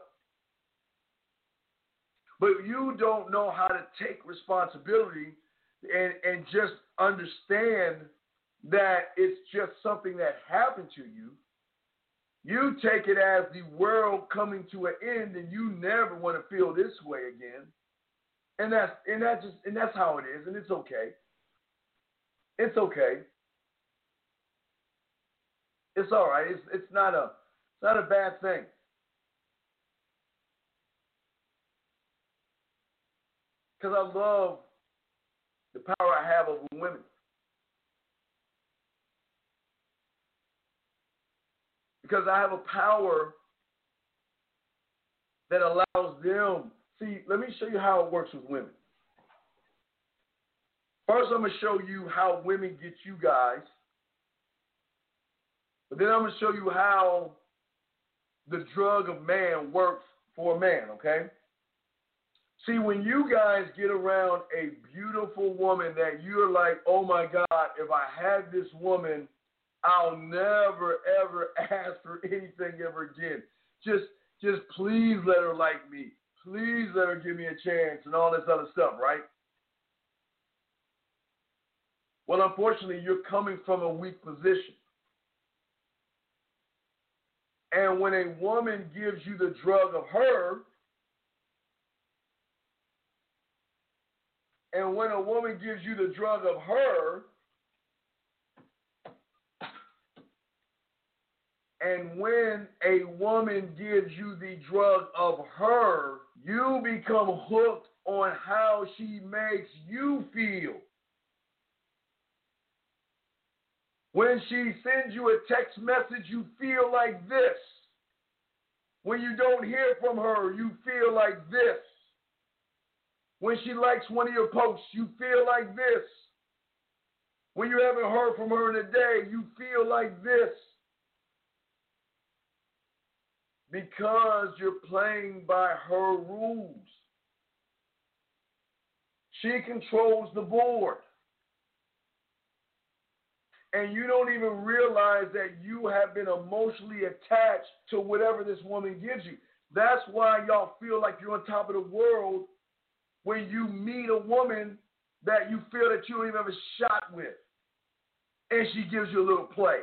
But you don't know how to take responsibility and, and just understand that it's just something that happened to you. You take it as the world coming to an end, and you never want to feel this way again. And that's and that's just and that's how it is, and it's okay. It's okay. It's all right. It's it's not a it's not a bad thing. Because I love the power I have over women. because I have a power that allows them. See, let me show you how it works with women. First, I'm going to show you how women get you guys. But then I'm going to show you how the drug of man works for a man, okay? See, when you guys get around a beautiful woman that you're like, oh my God, if I had this woman, I'll never ever ask for anything ever again. Just just please let her like me. Please let her give me a chance and all this other stuff, right? Well, unfortunately, you're coming from a weak position. And when a woman gives you the drug of her, and when a woman gives you the drug of her, and when a woman gives you the drug of her, you become hooked on how she makes you feel. When she sends you a text message, you feel like this. When you don't hear from her, you feel like this. When she likes one of your posts, you feel like this. When you haven't heard from her in a day, you feel like this. Because you're playing by her rules. She controls the board and you don't even realize that you have been emotionally attached to whatever this woman gives you. That's why y'all feel like you're on top of the world when you meet a woman that you feel that you even have shot with. And she gives you a little play.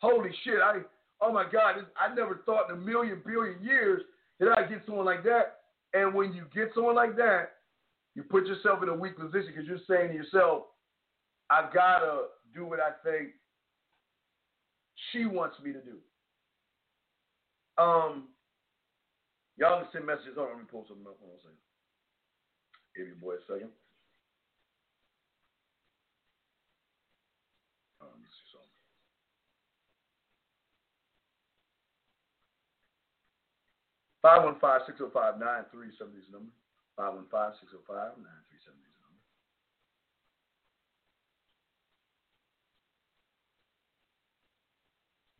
Holy shit, I oh my God, I never thought in a million billion years that I'd get someone like that. And when you get someone like that, you put yourself in a weak position because you're saying to yourself, I've got to do what I think she wants me to do. Um, y'all can send messages. Hold on, let me pull something up. Hold. Give your boy a second. Oh, something. Five one five six zero five nine three seven is number. Five one five six zero five nine three seven is number.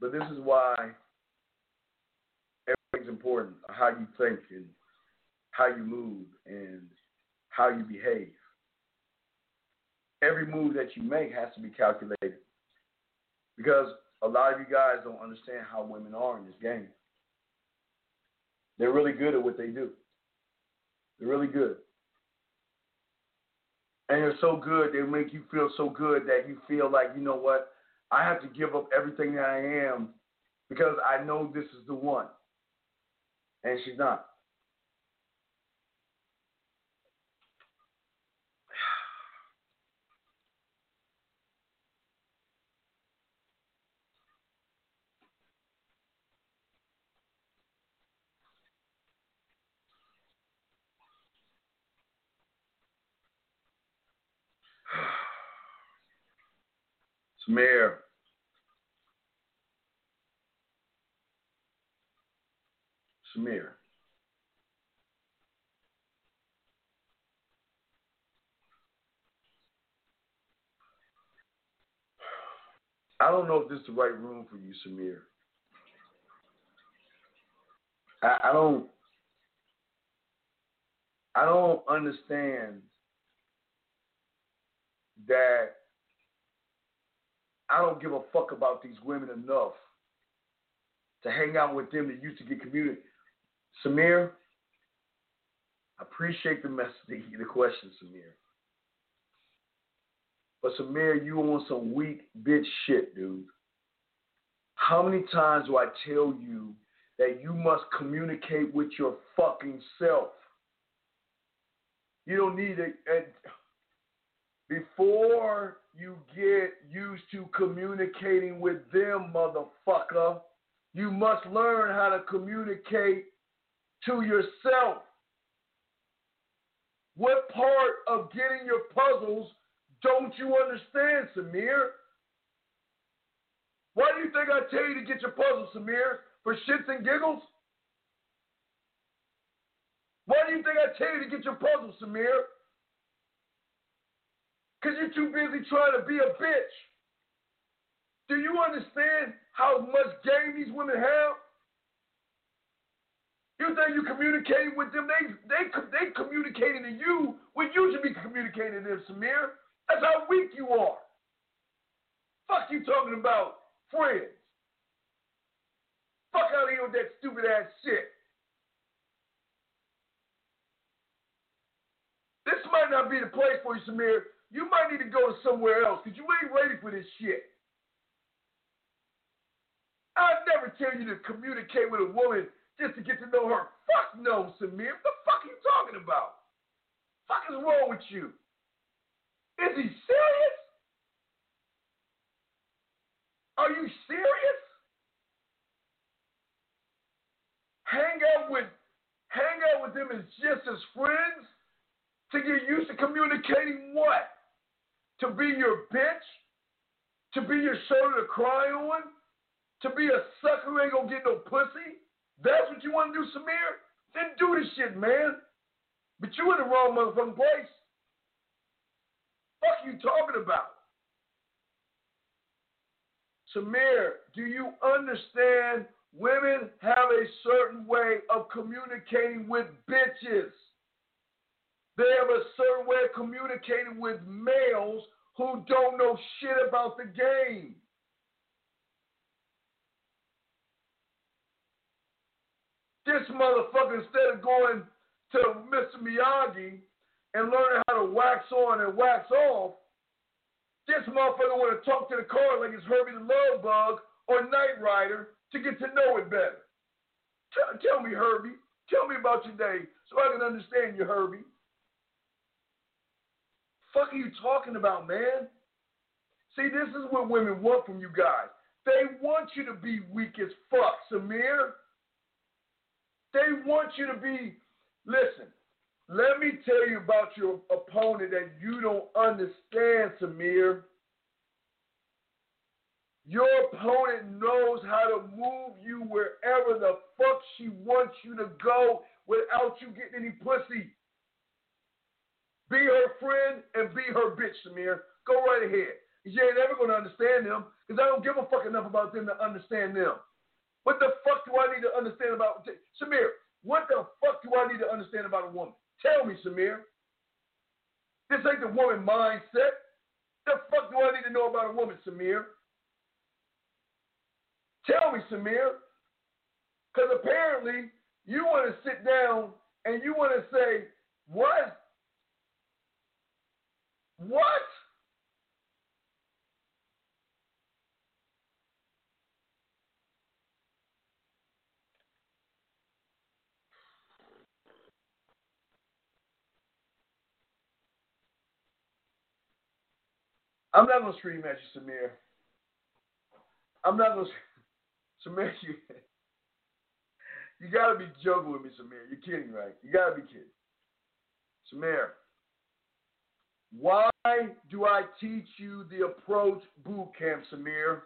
But this is why everything's important how you think and how you move and how you behave. Every move that you make has to be calculated because a lot of you guys don't understand how women are in this game. They're really good at what they do. They're really good. And they're so good, they make you feel so good that you feel like, you know what, I have to give up everything that I am because I know this is the one. And she's not. Samir. Samir. I don't know if this is the right room for you, Samir. I, I don't I don't understand that I don't give a fuck about these women enough to hang out with them that used to get community. Samir, I appreciate the message, the, the question, Samir. But Samir, you on some weak bitch shit, dude. How many times do I tell you that you must communicate with your fucking self? You don't need it. Before you get used to communicating with them, motherfucker, you must learn how to communicate to yourself. What part of getting your puzzles don't you understand, Samir? Why do you think I tell you to get your puzzles, Samir? For shits and giggles? Why do you think I tell you to get your puzzles, Samir? Because you're too busy trying to be a bitch. Do you understand how much game these women have? You think you're communicating with them? They they they communicating to you when you should be communicating to them, Samir. That's how weak you are. Fuck you talking about friends. Fuck out of here with that stupid ass shit. This might not be the place for you, Samir. You might need to go to somewhere else because you ain't ready for this shit. I'd never tell you to communicate with a woman just to get to know her. Fuck no, Samir. What the fuck are you talking about? Fuck is wrong with you? Is he serious? Are you serious? Hang out with hang out with them as just as friends to get used to communicating what? To be your bitch? To be your shoulder to cry on? To be a sucker who ain't gonna get no pussy? That's what you want to do, Samir? Then do this shit, man. But you in the wrong motherfucking place. Fuck you talking about? Samir, do you understand women have a certain way of communicating with bitches? They have a certain way of communicating with males who don't know shit about the game. This motherfucker, instead of going to Mr. Miyagi and learning how to wax on and wax off, this motherfucker want to talk to the car like it's Herbie the Love Bug or Knight Rider to get to know it better. Tell, tell me, Herbie. Tell me about your day so I can understand you, Herbie. Fuck are you talking about, man? See, this is what women want from you guys. They want you to be weak as fuck, Samir. They want you to be, listen, let me tell you about your opponent that you don't understand, Samir. Your opponent knows how to move you wherever the fuck she wants you to go without you getting any pussy. Be her friend and be her bitch, Samir. Go right ahead. You ain't ever going to understand them because I don't give a fuck enough about them to understand them. What the fuck do I need to understand about Samir? What the fuck do I need to understand about a woman? Tell me, Samir. This ain't the woman mindset. The fuck do I need to know about a woman, Samir? Tell me, Samir. Because apparently you want to sit down and you want to say, what? What? I'm not gonna scream at you, Samir. I'm not gonna, Samir. You, you gotta be joking with me, Samir. You're kidding, right? You gotta be kidding, Samir. Why do I teach you the approach boot camp, Samir?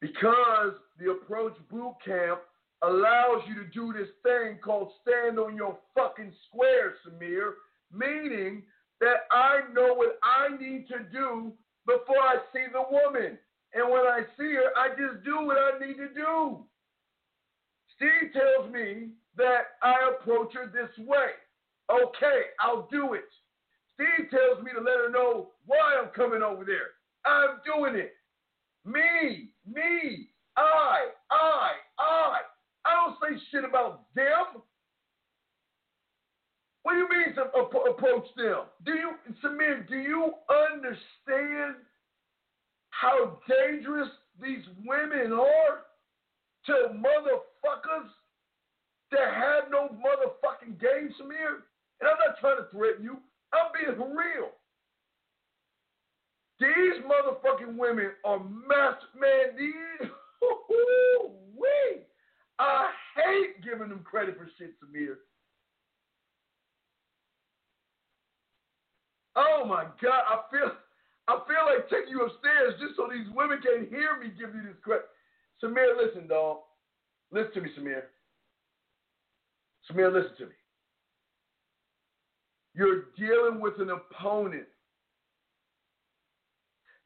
Because the approach boot camp allows you to do this thing called stand on your fucking square, Samir. Meaning that I know what I need to do before I see the woman. And when I see her, I just do what I need to do. Steve tells me that I approach her this way. Okay, I'll do it. Steve tells me to let her know why I'm coming over there. I'm doing it. Me, me, I, I, I. I don't say shit about them. What do you mean to approach them? Do you, Samir, do you understand how dangerous these women are to motherfuckers that have no motherfucking game, Samir? And I'm not trying to threaten you. I'm being real. These motherfucking women are master, man. These. I hate giving them credit for shit, Samir. Oh my God, I feel I feel like taking you upstairs just so these women can hear me give you this credit. Samir, listen, dog. Listen to me, Samir. Samir, listen to me. You're dealing with an opponent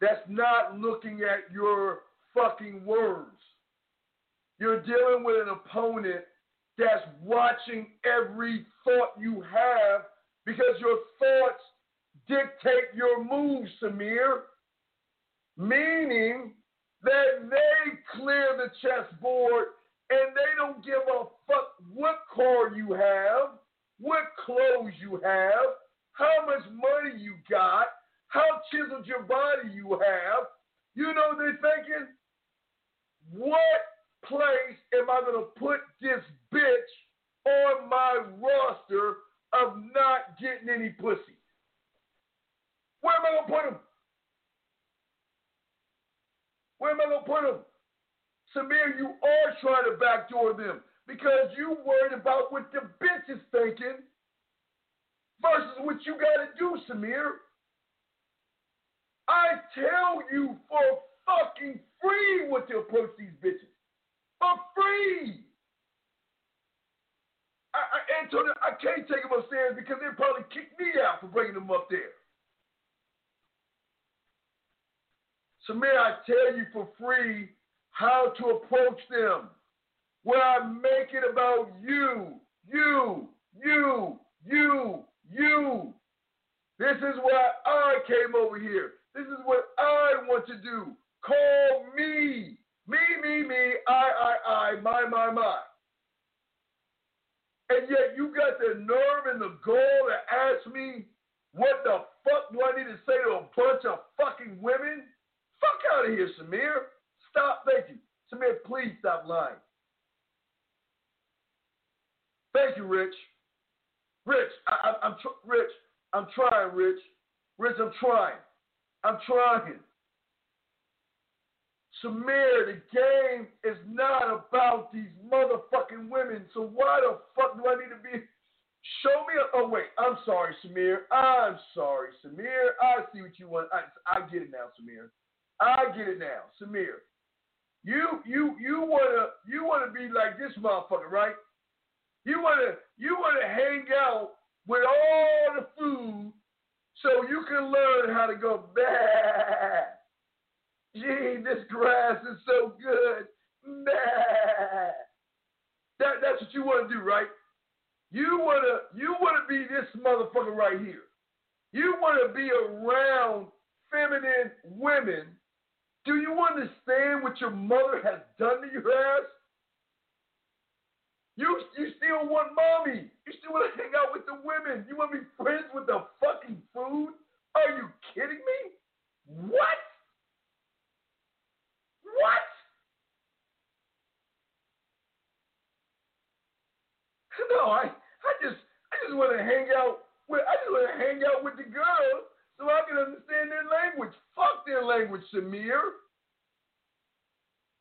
that's not looking at your fucking words. You're dealing with an opponent that's watching every thought you have because your thoughts dictate your moves, Samir. Meaning that they clear the chessboard and they don't give a fuck what car you have, what clothes you have, how much money you got, how chiseled your body you have. You know they're thinking, what place am I going to put this bitch on my roster of not getting any pussy? Where am I going to put him? Where am I going to put him? Samir, you are trying to backdoor them because you worried about what the bitch is thinking versus what you got to do, Samir. I tell you for fucking free what to approach these bitches. For free. I, I, Antonio, I can't take them upstairs because they'd probably kick me out for bringing them up there. Samir, I tell you for free how to approach them. Where I make it about you, you, you, you, you. This is why I came over here. This is what I want to do. Call me. Me, me, me, I, I, I, my, my, my. And yet you got the nerve and the gall to ask me what the fuck do I need to say to a bunch of fucking women? Fuck out of here, Samir. Stop. Thank you. Samir, please stop lying. Thank you, Rich. Rich, I, am tr- Rich. I'm trying, Rich. Rich, I'm trying. I'm trying. Samir, the game is not about these motherfucking women. So why the fuck do I need to be? Show me. A, oh wait, I'm sorry, Samir. I'm sorry, Samir. I see what you want. I, I get it now, Samir. I get it now, Samir. You you you wanna you wanna be like this motherfucker, right? You wanna you wanna hang out with all the food so you can learn how to go bad. Gee, this grass is so good. Bad. That that's what you want to do, right? You wanna you wanna be this motherfucker right here. You wanna be around feminine women do you understand what your mother has done to your ass? You, you still want mommy. You still want to hang out with the women. You want to be friends with the fucking food? Are you kidding me? What? What? No, I, I just, I just want to hang out with, I just want to hang out with the girls so I can understand their language. Fuck their language, Samir.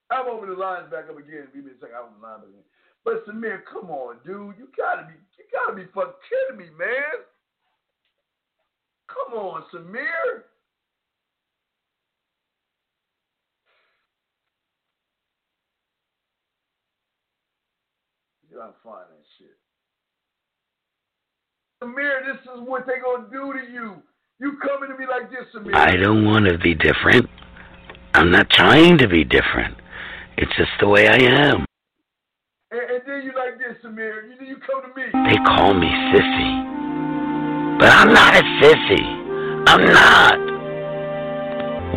I'm over the lines back up again. Give me a second. I'm over the line again. But Samir, come on, dude. You gotta be, you gotta be fucking kidding me, man. Come on, Samir. You gotta find that shit. Samir, this is what they gonna do to you. You coming to me like this, Samir. I don't want to be different. I'm not trying to be different. It's just the way I am. And, and then you like this, Samir. You, you come to me. They call me sissy. But I'm not a sissy. I'm not.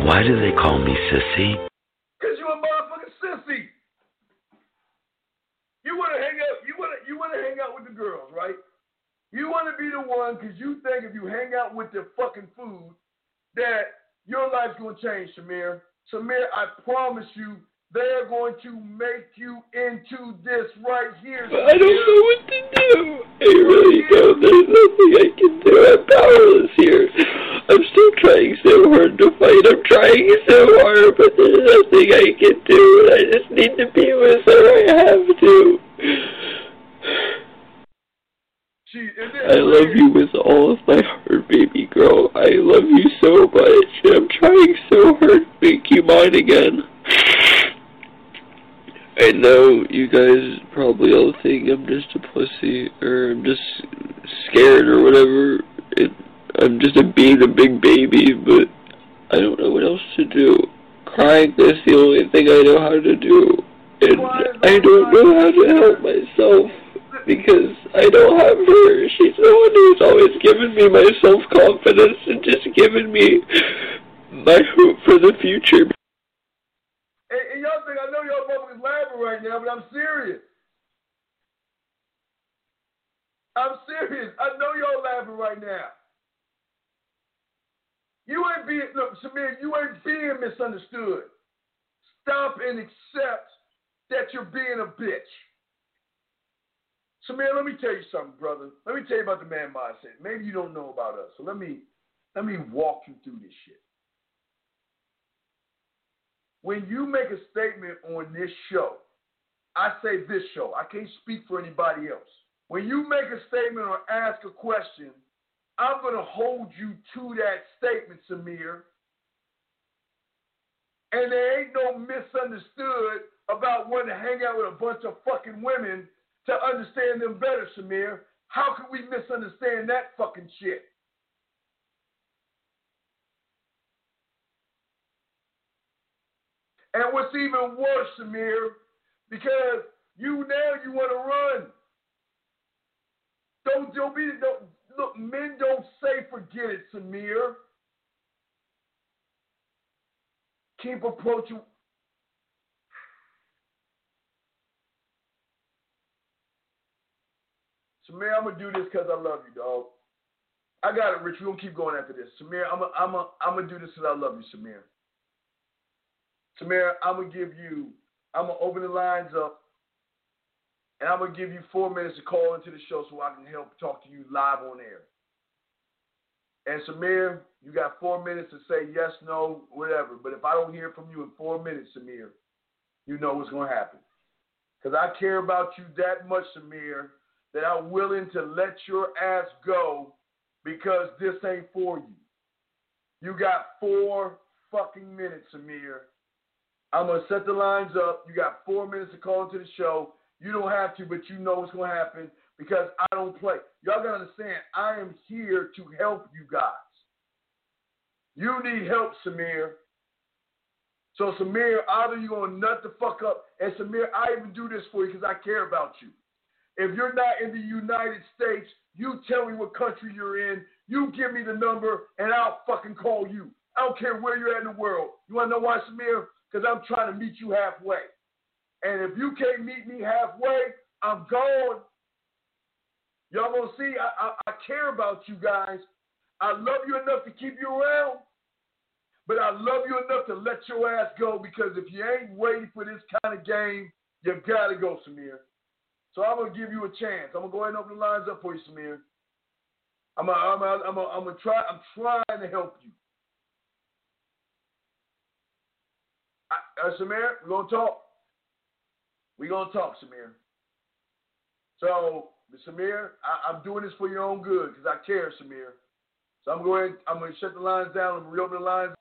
Why do they call me sissy? Because you're a motherfucking sissy. You want to hang out. You want to. You want to hang out with the girls, right? You want to be the one because you think if you hang out with the fucking food that your life's going to change, Samir. Samir, I promise you, they're going to make you into this right here. I don't know what to do. I really don't. There's nothing I can do. I'm powerless here. I'm still trying so hard to fight. I'm trying so hard, but there's nothing I can do. I just need to be with her. I have to. I love you with all of my heart, baby girl. I love you so much. I'm trying so hard to make you mine again. I know you guys probably all think I'm just a pussy, or I'm just scared, or whatever. It, I'm just a being a big baby, but I don't know what else to do. Crying is the only thing I know how to do, and I don't know how to help myself because I don't have her. She's the one who's always given me my self confidence and just given me my hope for the future. And, and y'all think I know y'all motherfuckers laughing right now, but I'm serious. I'm serious. I know y'all laughing right now. You ain't being look, Samir, you ain't being misunderstood. Stop and accept that you're being a bitch. Samir, let me tell you something, brother. Let me tell you about the man mindset. Maybe you don't know about us. So let me let me walk you through this shit. When you make a statement on this show, I say this show. I can't speak for anybody else. When you make a statement or ask a question, I'm going to hold you to that statement, Samir. And there ain't no misunderstood about wanting to hang out with a bunch of fucking women to understand them better, Samir. How could we misunderstand that fucking shit? And what's even worse, Samir, because you now you want to run. Don't don't be don't look. Men don't say forget it, Samir. Keep approaching. Samir, I'm gonna do this because I love you, dog. I got it, Rich. We're gonna keep going after this. Samir, I'm gonna I'm gonna I'm gonna do this because I love you, Samir. Samir, I'm gonna give you. I'm gonna open the lines up, and I'm gonna give you four minutes to call into the show so I can help talk to you live on air. And Samir, you got four minutes to say yes, no, whatever. But if I don't hear from you in four minutes, Samir, you know what's gonna happen. Because I care about you that much, Samir, that I'm willing to let your ass go because this ain't for you. You got four fucking minutes, Samir. I'm gonna set the lines up. You got four minutes to call into the show. You don't have to, but you know what's gonna happen because I don't play. Y'all gotta understand, I am here to help you guys. You need help, Samir. So Samir, either you're gonna nut the fuck up, and Samir, I even do this for you because I care about you. If you're not in the United States, you tell me what country you're in. You give me the number, and I'll fucking call you. I don't care where you're at in the world. You wanna know why, Samir? Because I'm trying to meet you halfway. And if you can't meet me halfway, I'm gone. Y'all gonna see, I, I, I care about you guys. I love you enough to keep you around, but I love you enough to let your ass go because if you ain't waiting for this kind of game, you gotta go, Samir. So I'm gonna give you a chance. I'm gonna go ahead and open the lines up for you, Samir. I'm gonna, I'm gonna, I'm gonna try. I'm trying to help you. I, uh, Samir, we're gonna talk. We're gonna talk, Samir. So, Samir, I, I'm doing this for your own good because I care, Samir. So I'm going. I'm to shut the lines down and reopen the lines